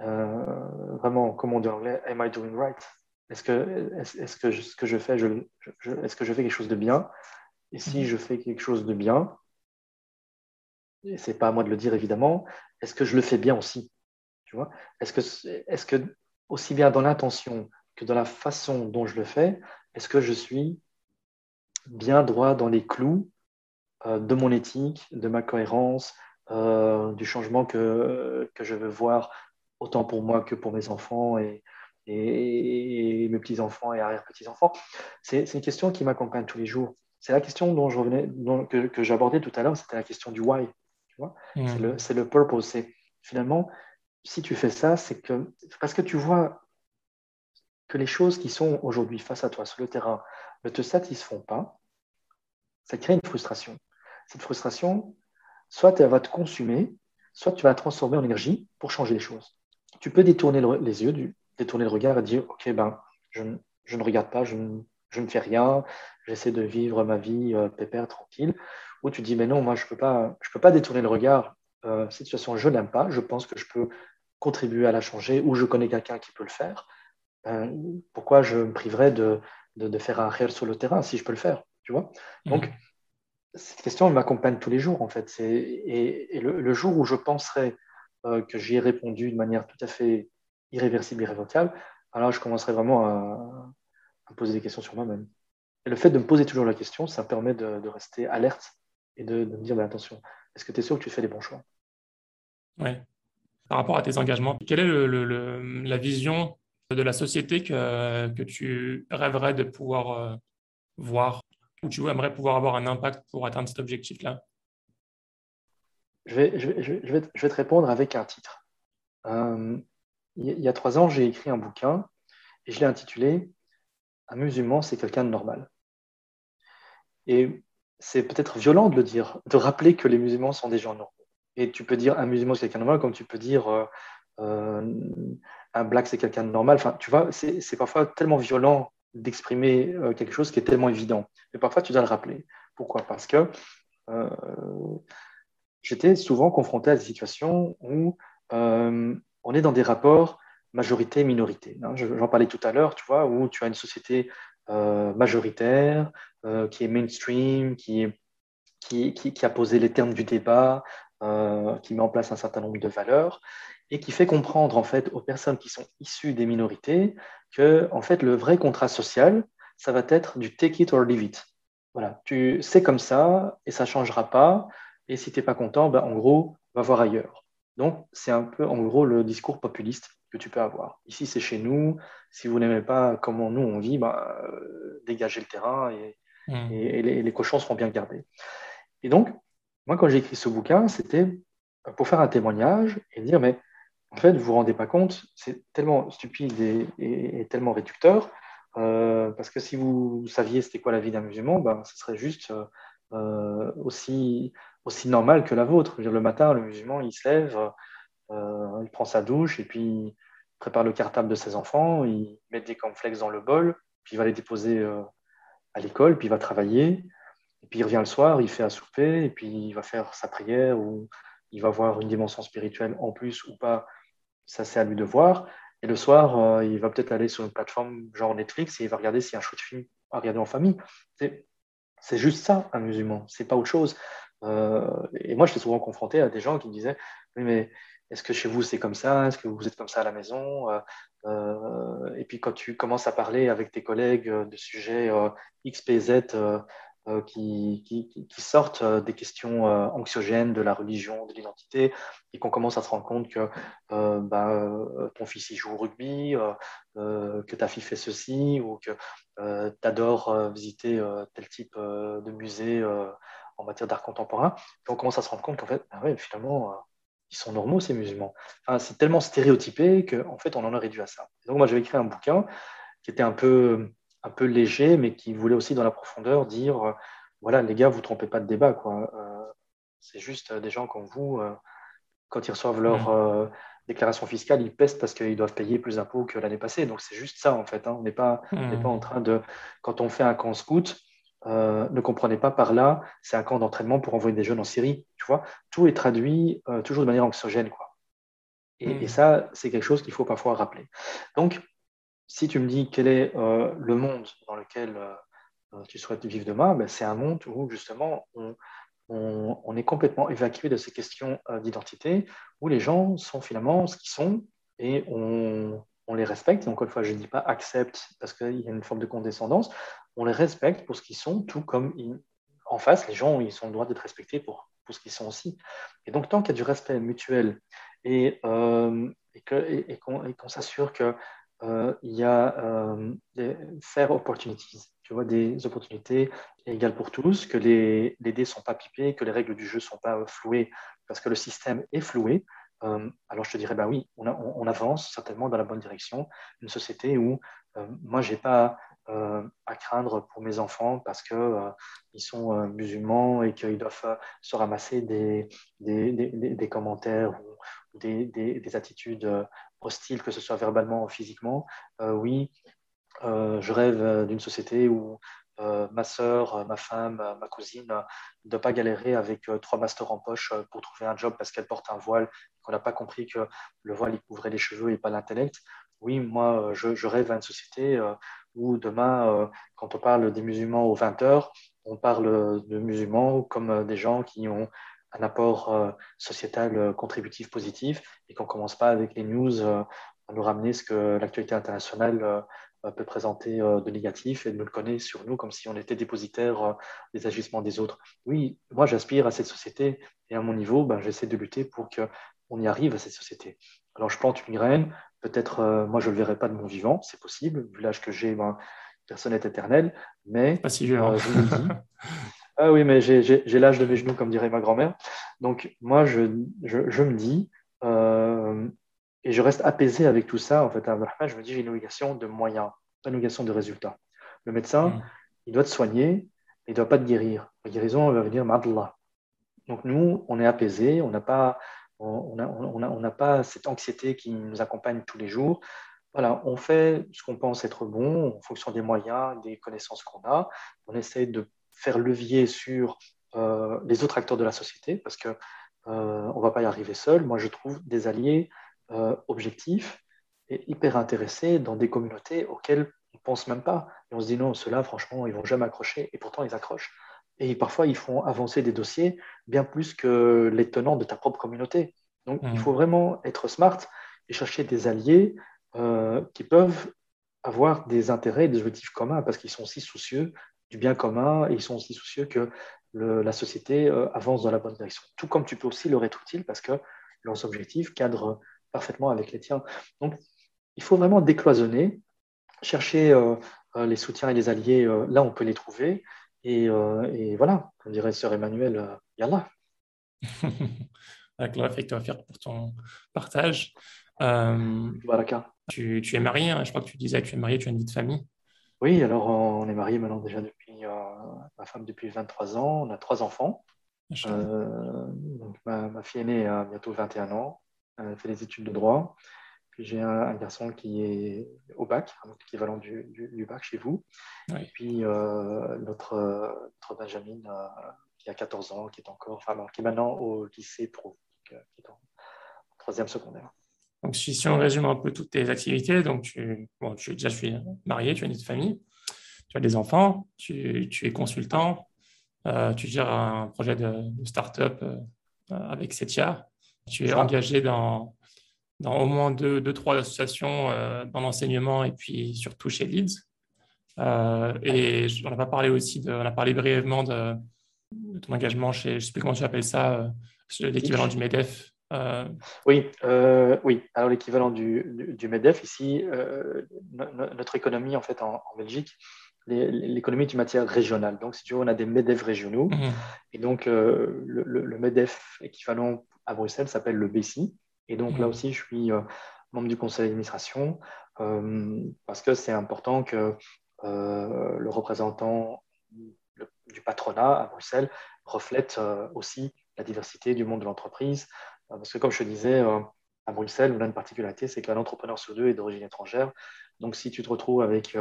euh, vraiment, comme on dit en anglais, am I doing right? Est-ce que, est-ce, que ce que je fais, je, est-ce que je fais quelque chose de bien? Et si mm-hmm. je fais quelque chose de bien, et c'est pas à moi de le dire évidemment, est-ce que je le fais bien aussi? Tu vois? Est-ce que, est que aussi bien dans l'intention que dans la façon dont je le fais, est-ce que je suis bien droit dans les clous euh, de mon éthique, de ma cohérence, euh, du changement que, que je veux voir autant pour moi que pour mes enfants et, et, mes petits-enfants et arrière-petits-enfants C'est une question qui m'accompagne tous les jours. C'est la question dont je revenais, que, que j'abordais tout à l'heure, c'était la question du why. Mm. C'est le, purpose. C'est finalement, si tu fais ça, c'est que parce que tu vois que les choses qui sont aujourd'hui face à toi sur le terrain ne te satisfont pas, ça crée une frustration. cette frustration, soit elle va te consumer, soit tu vas la transformer en énergie pour changer les choses. Tu peux détourner les yeux, détourner le regard et dire, OK, ben, je, ne regarde pas, je, ne fais rien, j'essaie de vivre ma vie euh, pépère, tranquille. Ou tu dis, mais non, moi, je ne peux, pas, peux pas détourner le regard. Euh, cette situation, je n'aime pas, je pense que je peux contribuer à la changer ou je connais quelqu'un qui peut le faire. Ben, pourquoi je me priverais de, de, faire un réel sur le terrain si je peux le faire? Tu vois? Donc, mmh cette question, m'accompagne tous les jours, en fait. Et, et le, jour où je penserai euh, que j'y ai répondu de manière tout à fait irréversible, irrévocable, alors je commencerai vraiment à, poser des questions sur moi-même. Et le fait de me poser toujours la question, ça permet de, rester alerte et de, me dire, attention, est-ce que tu es sûr que tu fais les bons choix? Oui. Par rapport à tes engagements, quelle est le, la vision de la société que, que tu rêverais de pouvoir euh, voir où tu aimerais pouvoir avoir un impact pour atteindre cet objectif-là? Je vais, je, vais, je, vais, je vais, te répondre avec un titre. Euh, il y a trois ans, j'ai écrit un bouquin et je l'ai intitulé Un musulman, c'est quelqu'un de normal. Et c'est peut-être violent de le dire, de rappeler que les musulmans sont des gens normaux. Et tu peux dire un musulman, c'est quelqu'un de normal, comme tu peux dire euh, euh, un black, c'est quelqu'un de normal. Enfin, tu vois, c'est parfois tellement violent d'exprimer euh, quelque chose qui est tellement évident. Mais parfois, tu dois le rappeler. Pourquoi? Parce que j'étais souvent confronté à des situations où on est dans des rapports majorité-minorité. Hein. J'en parlais tout à l'heure, tu vois, où tu as une société majoritaire, qui est mainstream, qui, qui, a posé les termes du débat, qui met en place un certain nombre de valeurs et qui fait comprendre en fait aux personnes qui sont issues des minorités que en fait le vrai contrat social, ça va être du take it or leave it. Voilà, tu c'est comme ça et ça changera pas. Et si tu n'es pas content, ben, en gros, va voir ailleurs. Donc c'est un peu en gros le discours populiste que tu peux avoir. Ici c'est chez nous. Si vous n'aimez pas comment nous on vit, ben, euh, dégagez le terrain et, mmh. et, les, les cochons seront bien gardés. Et donc moi quand j'ai écrit ce bouquin, c'était pour faire un témoignage et dire mais en fait, vous ne vous rendez pas compte, c'est tellement stupide et, tellement réducteur, euh, parce que si vous saviez c'était quoi la vie d'un musulman, ben, ce serait juste euh, aussi, aussi normal que la vôtre. le matin, le musulman, il se lève, euh, il prend sa douche, et puis il prépare le cartable de ses enfants, il met des cornflakes dans le bol, puis il va les déposer à l'école, puis il va travailler, et puis il revient le soir, il fait un souper, et puis il va faire sa prière, ou il va avoir une dimension spirituelle en plus ou pas ça, c'est à lui de voir. Et le soir, euh, il va peut-être aller sur une plateforme genre Netflix et il va regarder s'il y a un show de film à regarder en famille. C'est juste ça, un musulman. C'est pas autre chose. Euh, et moi, je suis souvent confronté à des gens qui me disaient Oui, mais est-ce que chez vous c'est comme ça? Est-ce que vous êtes comme ça à la maison? Euh, Et puis quand tu commences à parler avec tes collègues de sujets XPZ euh, qui, qui, sortent euh, des questions euh, anxiogènes de la religion, de l'identité, et qu'on commence à se rendre compte que bah, ton fils y joue au rugby, que ta fille fait ceci, ou que tu adores visiter tel type de musée en matière d'art contemporain. Et on commence à se rendre compte qu'en fait, bah finalement, ils sont normaux, ces musulmans. Enfin, c'est tellement stéréotypé qu'en fait, on en a réduit à ça. donc, moi, j'avais écrit un bouquin qui était un peu un peu léger, mais qui voulait aussi dans la profondeur dire euh, voilà, les gars, vous trompez pas de débat. quoi. Euh, c'est juste euh, des gens comme vous, quand ils reçoivent leur mmh. déclaration fiscale, ils pestent parce qu'ils doivent payer plus d'impôts que l'année passée. Donc c'est juste ça, en fait. Hein. On n'est pas, mmh. pas en train de. Quand on fait un camp scout, ne comprenez pas par là, c'est un camp d'entraînement pour envoyer des jeunes en Syrie. Tu vois, tout est traduit toujours de manière anxiogène, quoi. Et, et mmh. ça, c'est quelque chose qu'il faut parfois rappeler. Donc, si tu me dis quel est euh, le monde dans lequel euh, euh, tu souhaites vivre demain, ben, c'est un monde où justement on, est complètement évacué de ces questions d'identité, où les gens sont finalement ce qu'ils sont et on, les respecte. Et encore une fois, je ne dis pas accepte parce qu'il y a une forme de condescendance, on les respecte pour ce qu'ils sont, tout comme en face, les gens, ils ont le droit d'être respectés pour, pour ce qu'ils sont aussi. Et donc, tant qu'il y a du respect mutuel et, et qu'on s'assure que euh, y a euh, des fair opportunities, tu vois, des opportunités égales pour tous, que les, les dés ne sont pas pipés, que les règles du jeu ne sont pas euh, flouées, parce que le système est floué. alors je te dirais, ben oui, on, on, avance certainement dans la bonne direction. Une société où moi, je n'ai pas à craindre pour mes enfants parce qu'ils sont musulmans et qu'ils doivent se ramasser des, des, des, commentaires ou des, attitudes hostiles, que ce soit verbalement ou physiquement. oui, je rêve d'une société où euh, ma soeur, euh, ma femme, euh, ma cousine, de ne pas galérer avec trois masters en poche pour trouver un job parce qu'elle porte un voile, qu'on n'a pas compris que le voile il couvrait les cheveux et pas l'intellect. Oui, moi, je, rêve à une société où demain, quand on parle des musulmans aux 20 heures, on parle de musulmans comme des gens qui ont un apport sociétal contributif positif et qu'on ne commence pas avec les news à nous ramener ce que l'actualité internationale peut présenter euh, de négatif et nous le connaît sur nous comme si on était dépositaire euh, des agissements des autres. Oui, moi j'aspire à cette société et à mon niveau, ben, j'essaie de lutter pour qu'on y arrive à cette société. Alors je plante une graine, peut-être euh, moi je ne le verrai pas de mon vivant, c'est possible, vu l'âge que j'ai, ben, personne n'est éternel, mais pas si vieux, hein. je dis. ah oui, mais j'ai l'âge de mes genoux, comme dirait ma grand-mère. Donc moi je, je, je me dis, et je reste apaisé avec tout ça. En fait, je me dis, j'ai une obligation de moyens, pas une obligation de résultats. Le médecin, mm. il doit te soigner, il ne doit pas te guérir. La guérison, elle va venir d'Allah. Donc nous, on est apaisé, on n'a pas, on, on, pas cette anxiété qui nous accompagne tous les jours. Voilà, on fait ce qu'on pense être bon en fonction des moyens, des connaissances qu'on a. On essaie de faire levier sur euh, les autres acteurs de la société parce que euh, on ne va pas y arriver seul. Moi, je trouve des alliés euh, objectifs et hyper intéressés dans des communautés auxquelles on ne pense même pas. Et on se dit non, ceux-là, franchement, ils vont jamais accrocher. Et pourtant, ils accrochent. Et parfois, ils font avancer des dossiers bien plus que les tenants de ta propre communauté. Donc, il mmh. faut vraiment être smart et chercher des alliés euh, qui peuvent avoir des intérêts et des objectifs communs parce qu'ils sont aussi soucieux du bien commun et ils sont aussi soucieux que la société euh, avance dans la bonne direction. Tout comme tu peux aussi leur être utile parce que leurs objectifs cadrent parfaitement avec les tiens. Donc, il faut vraiment décloisonner, chercher euh, les soutiens et les alliés là on peut les trouver. Et, voilà, comme dirait Sœur Emmanuel, Yallah. D'accord, toi faire pour ton partage. voilà. Tu, tu, es marié, hein, je crois que tu disais que tu es marié, tu as une vie de famille. Oui, alors on est marié maintenant déjà depuis, ma femme depuis 23 ans, on a trois enfants. donc ma, ma, fille aînée a bientôt 21 ans, elle fait des études de droit. Puis j'ai un, garçon qui est au bac, l'équivalent du, du, bac chez vous. Et puis euh, notre, notre, Benjamin, euh, qui a 14 ans, qui est encore, enfin, qui est maintenant au lycée pro, euh, qui est en troisième secondaire. Donc, si, on résume un peu toutes tes activités, donc tu, bon, tu déjà suis marié, tu as une famille, tu as des enfants, tu, tu es consultant, tu gères un projet de, de start-up avec Setia. Tu es engagé dans, dans au moins deux, deux trois associations euh, dans l'enseignement et puis surtout chez Leeds. Euh, et on a pas parlé aussi, de, on a parlé brièvement de, ton engagement chez, je ne sais plus comment tu appelles ça, euh, l'équivalent du MEDEF. Oui, oui. Alors l'équivalent du, du, MEDEF ici, notre économie en fait en, Belgique, l'économie est une matière régionale. Donc, si tu veux, on a des MEDEF régionaux. Mmh. Et donc, le, le, MEDEF équivalent à Bruxelles s'appelle le BCI. Et donc là mmh. aussi, je suis euh, membre du conseil d'administration euh, parce que c'est important que euh, le représentant du patronat à Bruxelles reflète aussi la diversité du monde de l'entreprise. parce que comme je te disais, à Bruxelles, on a une particularité, c'est qu'un entrepreneur sur deux est d'origine étrangère. Donc si tu te retrouves avec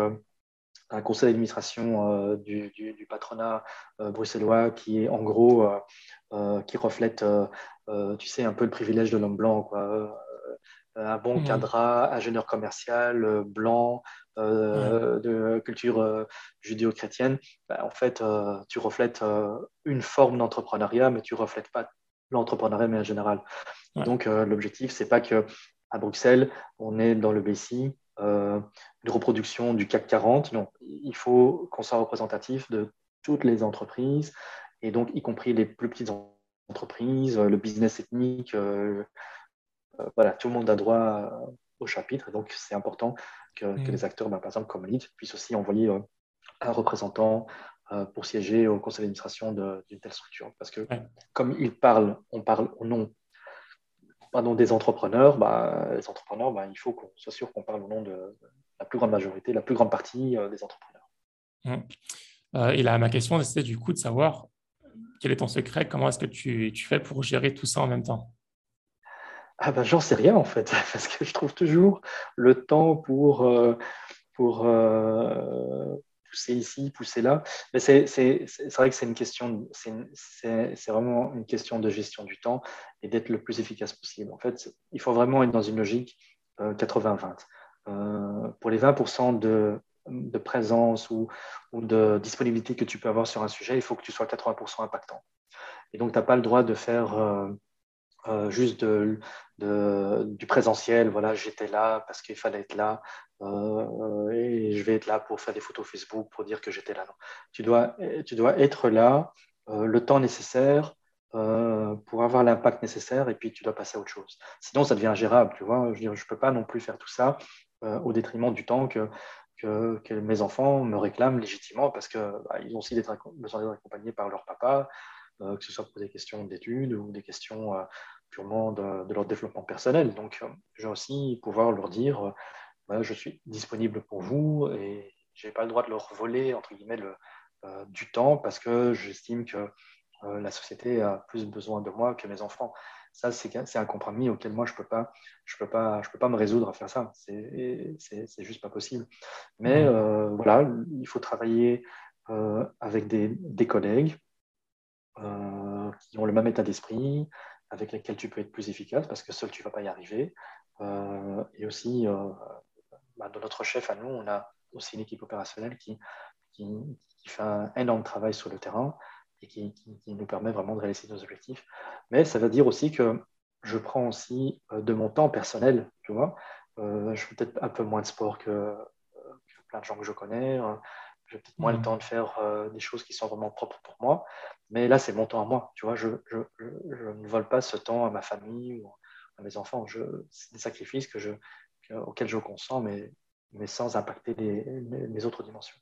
un conseil d'administration du, du, patronat bruxellois qui est en gros, qui reflète euh, tu sais, un peu le privilège de l'homme blanc, quoi. Euh, un bon mmh. cadre ingénieur commercial, euh, blanc, de culture judéo-chrétienne, bah, en fait, tu reflètes une forme d'entrepreneuriat, mais tu reflètes pas l'entrepreneuriat, mais en général. Donc, l'objectif, c'est pas que à Bruxelles, on est dans le BCI, une reproduction du CAC 40. Non, il faut qu'on soit représentatif de toutes les entreprises, et donc y compris les plus petites entreprises entreprise, le business ethnique, euh, euh, voilà, tout le monde a droit au chapitre. donc, c'est important que, mm. les acteurs, bah, par exemple, comme LEAD, puissent aussi envoyer euh, un représentant pour siéger au conseil d'administration d'une telle structure. Parce que, comme ils parlent, on parle au nom des entrepreneurs, bah, les entrepreneurs, bah, il faut qu'on soit sûr qu'on parle au nom de la plus grande majorité, la plus grande partie des entrepreneurs. Mmh. et là, ma question, c'était du coup de savoir quel est ton secret, comment est-ce que tu, tu, fais pour gérer tout ça en même temps? Ah ben, J'en sais rien en fait, parce que je trouve toujours le temps pour, pour pousser ici, pousser là. C'est vrai que c'est une question, c'est vraiment une question de gestion du temps et d'être le plus efficace possible. En fait, il faut vraiment être dans une logique 80-20. Euh, euh, pour les 20% de, présence ou, ou, de disponibilité que tu peux avoir sur un sujet, il faut que tu sois 80% impactant. Et donc, tu n'as pas le droit de faire euh, juste de, du présentiel. Voilà, j'étais là parce qu'il fallait être là euh, et je vais être là pour faire des photos Facebook pour dire que j'étais là. Tu, dois, tu dois être là euh, le temps nécessaire pour avoir l'impact nécessaire et puis tu dois passer à autre chose. Sinon, ça devient ingérable. Tu vois, je ne peux pas non plus faire tout ça au détriment du temps que, que, que, mes enfants me réclament légitimement parce qu'ils bah, ont aussi besoin d'être accompagnés par leur papa. Euh, que ce soit pour des questions d'études ou des questions euh, purement de, leur développement personnel. Donc, euh, je vais aussi pouvoir leur dire, bah, je suis disponible pour vous et je n'ai pas le droit de leur voler, entre guillemets, le, du temps parce que j'estime que la société a plus besoin de moi que mes enfants. Ça, c'est un compromis auquel moi, je ne peux, pas, je peux, pas, je peux pas me résoudre à faire ça. C'est juste pas possible. Mais mmh. voilà, il faut travailler avec des, des collègues, euh, qui ont le même état d'esprit, avec lesquels tu peux être plus efficace, parce que seul, tu ne vas pas y arriver. Euh, et aussi, euh, bah, dans notre chef à nous, on a aussi une équipe opérationnelle qui, qui, fait un énorme travail sur le terrain et qui, nous permet vraiment de réaliser nos objectifs. Mais ça veut dire aussi que je prends aussi de mon temps personnel, tu vois. je fais peut-être un peu moins de sport que, que, plein de gens que je connais. J'ai peut-être moins le mmh. temps de faire euh, des choses qui sont vraiment propres pour moi. Mais là, c'est mon temps à moi. Tu vois, je, je, je, ne vole pas ce temps à ma famille ou à mes enfants. C'est des sacrifices que je, auxquels je consens, mais, mais sans impacter les, mes, autres dimensions.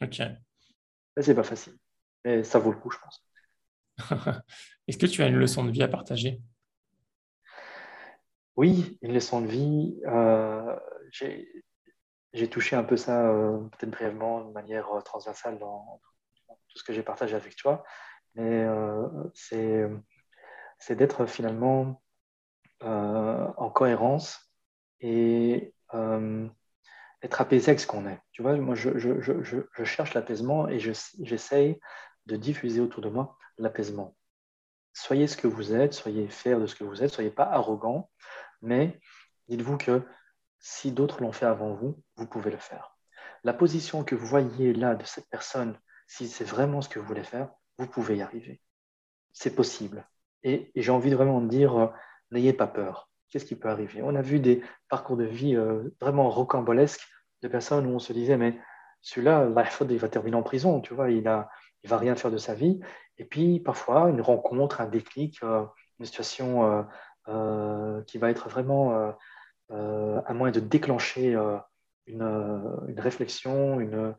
Ok. Mais c'est pas facile. Mais ça vaut le coup, je pense. Est-ce que tu as une leçon de vie à partager? Oui, une leçon de vie. Euh, j'ai j'ai touché un peu ça, euh, peut-être brièvement, de manière euh, transversale dans, tout ce que j'ai partagé avec toi. Mais euh, c'est, c'est d'être finalement en cohérence et être apaisé avec ce qu'on est. Tu vois, moi, je, je, je, je cherche l'apaisement et j'essaye de diffuser autour de moi l'apaisement. Soyez ce que vous êtes, soyez fiers de ce que vous êtes, soyez pas arrogant, mais dites-vous que si d'autres l'ont fait avant vous, vous pouvez le faire. La position que vous voyez là de cette personne, si c'est vraiment ce que vous voulez faire, vous pouvez y arriver. C'est possible. Et, j'ai envie de vraiment dire, euh, n'ayez pas peur. Qu'est-ce qui peut arriver? On a vu des parcours de vie euh, vraiment rocambolesques de personnes où on se disait, mais celui-là, il va terminer en prison, tu vois, il ne il va rien faire de sa vie. Et puis, parfois, une rencontre, un déclic, euh, une situation qui va être vraiment à moins de déclencher euh, une, une, réflexion, une,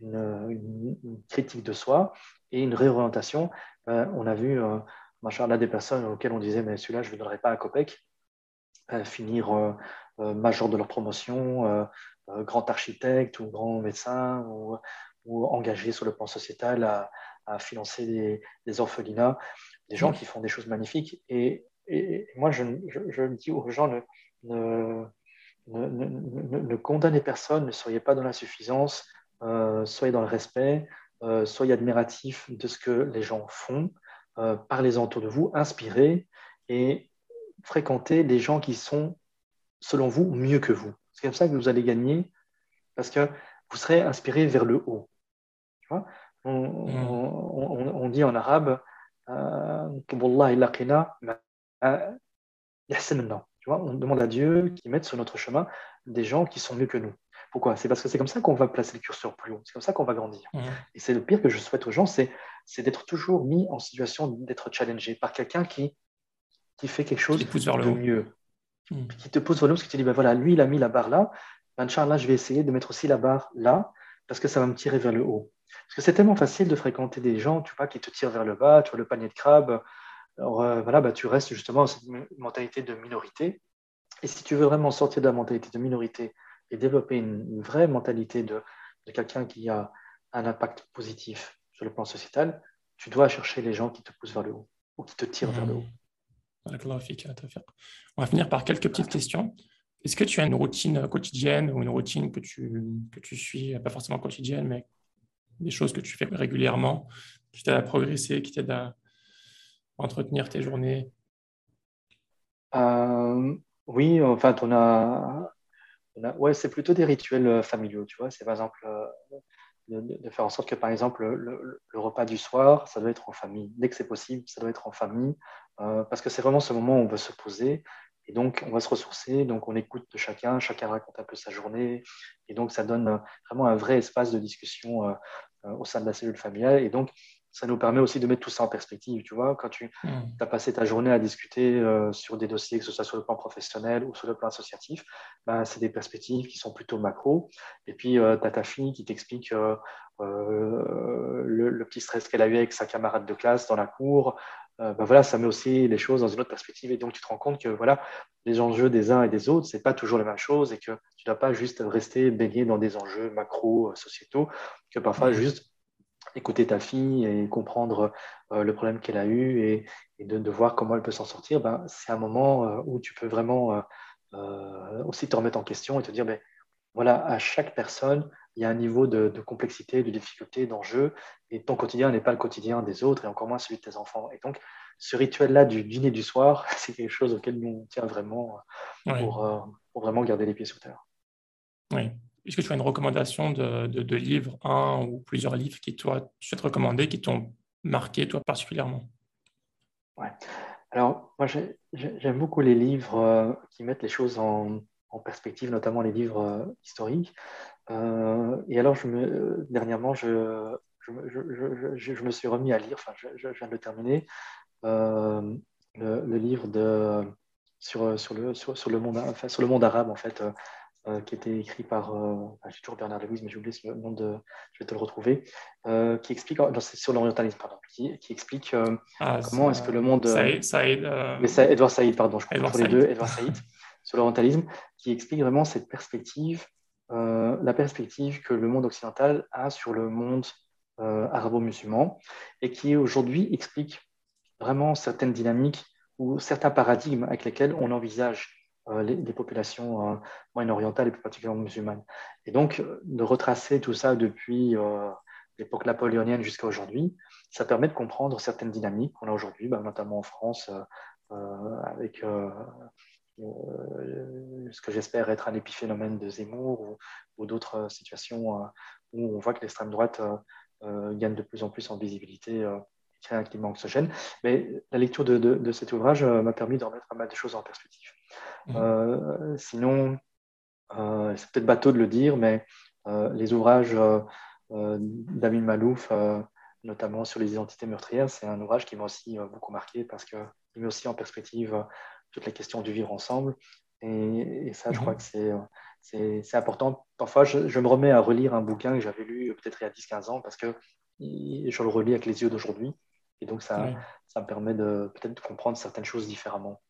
une, critique de soi et une réorientation. Euh, on a vu, là, des personnes auxquelles on disait, mais celui-là, je ne donnerai pas un copec, finir major de leur promotion, grand architecte ou grand médecin ou, ou, engagé sur le plan sociétal à, à financer des, des, orphelinats, des gens qui font des choses magnifiques. Et, et, moi, je, je, je, dis aux gens, ne, ne, condamnez personne, ne soyez pas dans l'insuffisance, euh, soyez dans le respect, euh, soyez admiratif de ce que les gens font, euh, parlez-en autour de vous, inspirez et fréquentez des gens qui sont, selon vous, mieux que vous. C'est comme ça que vous allez gagner, parce que vous serez inspiré vers le haut. on, dit en arabe, on demande à Dieu qu'il mette sur notre chemin des gens qui sont mieux que nous. Pourquoi? C'est parce que c'est comme ça qu'on va placer le curseur plus haut, c'est comme ça qu'on va grandir. Mmh. Et c'est le pire que je souhaite aux gens, c'est, d'être toujours mis en situation d'être challengé par quelqu'un qui, qui fait quelque chose de mieux, mmh. qui te pousse vers le haut, parce que tu dis, ben voilà, lui, il a mis la barre là, ben, là, je vais essayer de mettre aussi la barre là, parce que ça va me tirer vers le haut. Parce que c'est tellement facile de fréquenter des gens, tu vois, qui te tirent vers le bas, tu vois, le panier de crabe, alors euh, voilà, bah, tu restes justement dans cette mentalité de minorité. Et si tu veux vraiment sortir de la mentalité de minorité et développer une, vraie mentalité de, de quelqu'un qui a un impact positif sur le plan sociétal, tu dois chercher les gens qui te poussent vers le haut ou qui te tirent vers le haut. On va finir par quelques petites questions. Est-ce que tu as une routine quotidienne ou une routine que tu, que tu suis, pas forcément quotidienne, mais des choses que tu fais régulièrement, qui t'aident à progresser, qui t'aident à entretenir tes journées? Euh, Oui, enfin, on a, ouais, c'est plutôt des rituels euh, familiaux, tu vois. C'est par exemple euh, de, faire en sorte que, par exemple, le, repas du soir, ça doit être en famille. Dès que c'est possible, ça doit être en famille, parce que c'est vraiment ce moment où on veut se poser. Et donc, on va se ressourcer, donc on écoute de chacun, chacun raconte un peu sa journée, et donc ça donne vraiment un vrai espace de discussion au sein de la cellule familiale. Et donc, ça nous permet aussi de mettre tout ça en perspective. Tu vois, quand tu hmm. as passé ta journée à discuter euh, sur des dossiers, que ce soit sur le plan professionnel ou sur le plan associatif, ben, c'est des perspectives qui sont plutôt macro. Et puis, euh, tu as ta fille qui t'explique euh, le, petit stress qu'elle a eu avec sa camarade de classe dans la cour. Ben voilà, ça met aussi les choses dans une autre perspective. Et donc, tu te rends compte que voilà, les enjeux des uns et des autres, c'est pas toujours la même chose et que tu ne dois pas juste rester baigné dans des enjeux macro sociétaux, que parfois, hmm. juste écouter ta fille et comprendre euh, le problème qu'elle a eu et, de, voir comment elle peut s'en sortir, ben, c'est un moment euh, où tu peux vraiment euh, aussi te remettre en question et te dire, ben, voilà, à chaque personne, il y a un niveau de, complexité, de difficulté, d'enjeu, et ton quotidien n'est pas le quotidien des autres, et encore moins celui de tes enfants. Et donc, ce rituel-là du dîner du soir, c'est quelque chose auquel nous on tient vraiment pour, pour vraiment garder les pieds sous terre. Oui, est-ce que tu as une recommandation de, de, livres, un ou plusieurs livres qui toi, tu souhaites recommander, qui t'ont marqué toi particulièrement? Ouais. Alors, moi, j'aime beaucoup les livres euh, qui mettent les choses en, perspective, notamment les livres euh, historiques. Euh, et alors, je me, dernièrement, je, je, je, me suis remis à lire, enfin, je, viens de terminer, le, le, livre de, sur, sur, le, sur, sur, le monde, enfin, sur le monde arabe, en fait, euh, qui était écrit par, euh, j'ai toujours Bernard Lewis, mais j'ai oublié le nom de, je vais te le retrouver, euh, qui explique, sur l'orientalisme, pardon, qui, qui explique ah, comment est-ce que le monde. Saïd, Saïd mais ça, Edouard Saïd, pardon, je confonds les deux, Edouard Saïd, sur l'orientalisme, qui explique vraiment cette perspective, la perspective que le monde occidental a sur le monde arabo-musulman, et qui aujourd'hui explique vraiment certaines dynamiques ou certains paradigmes avec lesquels on envisage euh, les, populations euh, moyen-orientales et plus particulièrement musulmanes. Et donc, de retracer tout ça depuis euh, l'époque napoléonienne jusqu'à aujourd'hui, ça permet de comprendre certaines dynamiques qu'on a aujourd'hui, bah, notamment en France, avec ce que j'espère être un épiphénomène de Zemmour ou, d'autres situations où on voit que l'extrême droite gagne de plus en plus en visibilité crée un climat anxiogène. Mais la lecture de, de cet ouvrage m'a permis de remettre pas mal de choses en perspective. Mhm. Euh, sinon, euh, c'est peut-être bateau de le dire, mais euh, les ouvrages d'Amin Malouf, notamment sur les identités meurtrières, c'est un ouvrage qui m'a aussi beaucoup marqué parce qu'il met aussi en perspective toute la question du vivre ensemble. Et, ça, je crois mhm. que c'est important. Parfois, je, me remets à relire un bouquin que j'avais lu peut-être il y a 10-15 ans parce que je le relis avec les yeux d'aujourd'hui. Et donc, ça, ça me permet de peut-être de comprendre certaines choses différemment.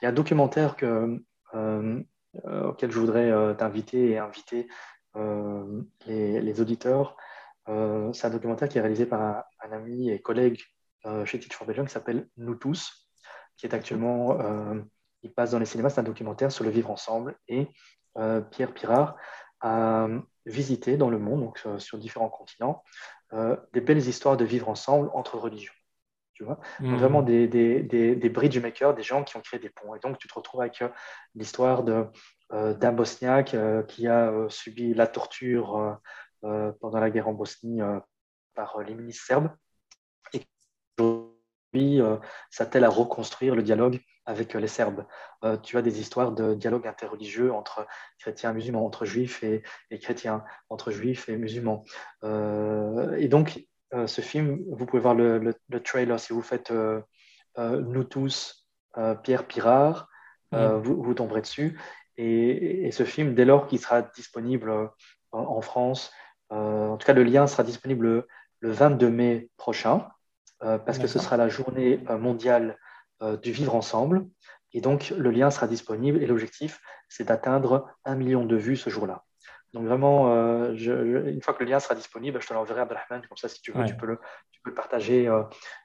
Il y a un documentaire que, euh, euh, auquel je voudrais euh, t'inviter et inviter les, auditeurs. c'est un documentaire qui est réalisé par un, ami et collègue chez Teach for Belgium qui s'appelle Nous tous, qui est actuellement, il passe dans les cinémas, c'est un documentaire sur le vivre ensemble. Et Pierre Pirard a visité dans le monde, donc sur différents continents, des belles histoires de vivre ensemble entre religions. Hmm. vraiment des, des, des, bridge makers, des gens qui ont créé des ponts. Et donc, tu te retrouves avec euh, l'histoire euh, d'un Bosniaque euh, qui a subi la torture pendant la guerre en Bosnie par les milices serbes. Et aujourd'hui, s'attelle à reconstruire le dialogue avec les Serbes. tu as des histoires de dialogue interreligieux entre chrétiens et musulmans, entre juifs et, et chrétiens, entre juifs et musulmans. et donc, ce film, vous pouvez voir le, trailer si vous faites euh, euh, Nous tous, Pierre Pirard, mm. vous, tomberez dessus. Et, ce film, dès lors qu'il sera disponible en, France, en tout cas le lien sera disponible le, 22 mai prochain, parce que ce sera la journée mondiale du vivre ensemble. Et donc, le lien sera disponible et l'objectif, c'est d'atteindre un million de vues ce jour-là. Donc vraiment, euh, une fois que le lien sera disponible, je te l'enverrai à Abdelrahman, comme ça si tu veux, tu, peux le, tu, peux le, partager euh,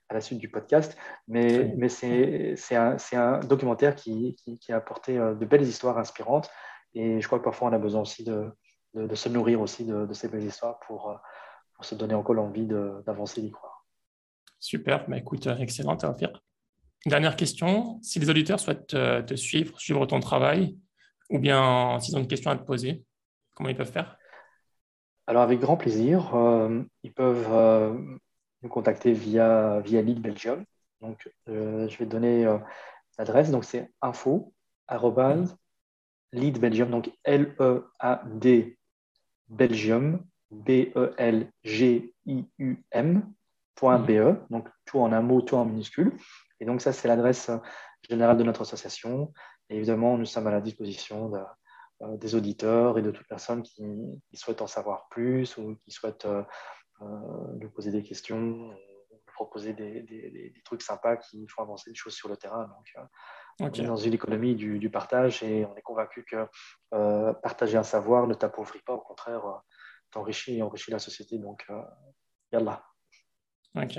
à la suite du podcast. Mais, mais c'est un, un, documentaire qui, qui, a apporté euh, de belles histoires inspirantes et je crois que parfois on a besoin aussi de, de, se nourrir aussi de, ces belles histoires pour, pour se donner encore l'envie d'avancer, d'y croire. Super, bah, écoute, excellent, Théophile. Dernière question, si les auditeurs souhaitent te suivre, suivre ton travail, ou bien s'ils ont une question à te poser, Comment ils peuvent faire? Alors, avec grand plaisir. Euh, ils peuvent euh, nous contacter via, via Lead Belgium. Donc, euh, je vais donner l'adresse. Donc, c'est info lead Belgium, donc L-E-A-D Belgium, B-E-L-G-I-U-M, .be, donc tout en un mot, tout en minuscule. Et donc, ça, c'est l'adresse générale de notre association. Et évidemment, nous sommes à la disposition de, des auditeurs et de toute personne qui, souhaitent en savoir plus ou qui souhaitent euh, euh, nous poser des questions, proposer des, trucs sympas qui font avancer les choses sur le terrain. Donc, On est dans une économie du, partage et on est convaincu que partager un savoir ne t'appauvrit pas, au contraire, t'enrichit et enrichit la société. Donc, yallah. Ok.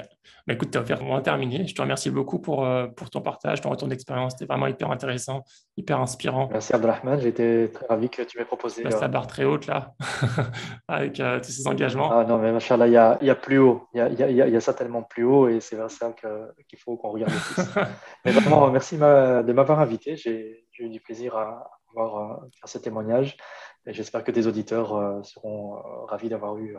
Bah, écoute, tu as vraiment terminé. Je te remercie beaucoup pour, euh, pour ton partage, ton retour d'expérience. C'était vraiment hyper intéressant, hyper inspirant. Merci Abdelrahman. J'étais très ravi que tu m'aies proposé. Tu passes la euh, barre très haute là, avec euh, tous ces engagements. Ah non, mais machallah, il y a, y a plus haut. Il y a, y, a, y a, ça tellement plus haut et c'est vers ça qu'il faut qu'on regarde plus. mais vraiment, merci de m'avoir invité. J'ai eu du plaisir à avoir, faire ce témoignage j'espère que tes auditeurs seront ravis d'avoir eu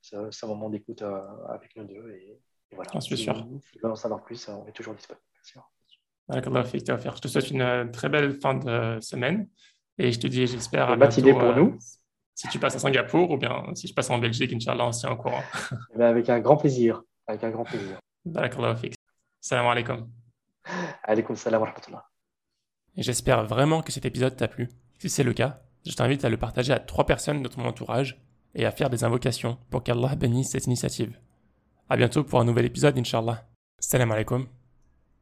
c'est un moment d'écoute euh, avec nous deux. Et, voilà. Je suis sûr. Si vous veulent en savoir plus, on est toujours disponible. Je te souhaite une euh, très belle fin de semaine. Et je te dis, j'espère. Une matinée pour euh, nous. Si tu passes à Singapour ou bien si je passe en Belgique, Inch'Allah, on s'y au courant. Eh ben, avec un grand plaisir. Avec un grand plaisir. Salam alaikum. Alaikum salam wa rahmatullah. J'espère vraiment que cet épisode t'a plu. Si c'est le cas, je t'invite à le partager à trois personnes de ton entourage et à faire des invocations pour qu'Allah bénisse cette initiative. A bientôt pour un nouvel épisode, Inch'Allah. Salam alaikum.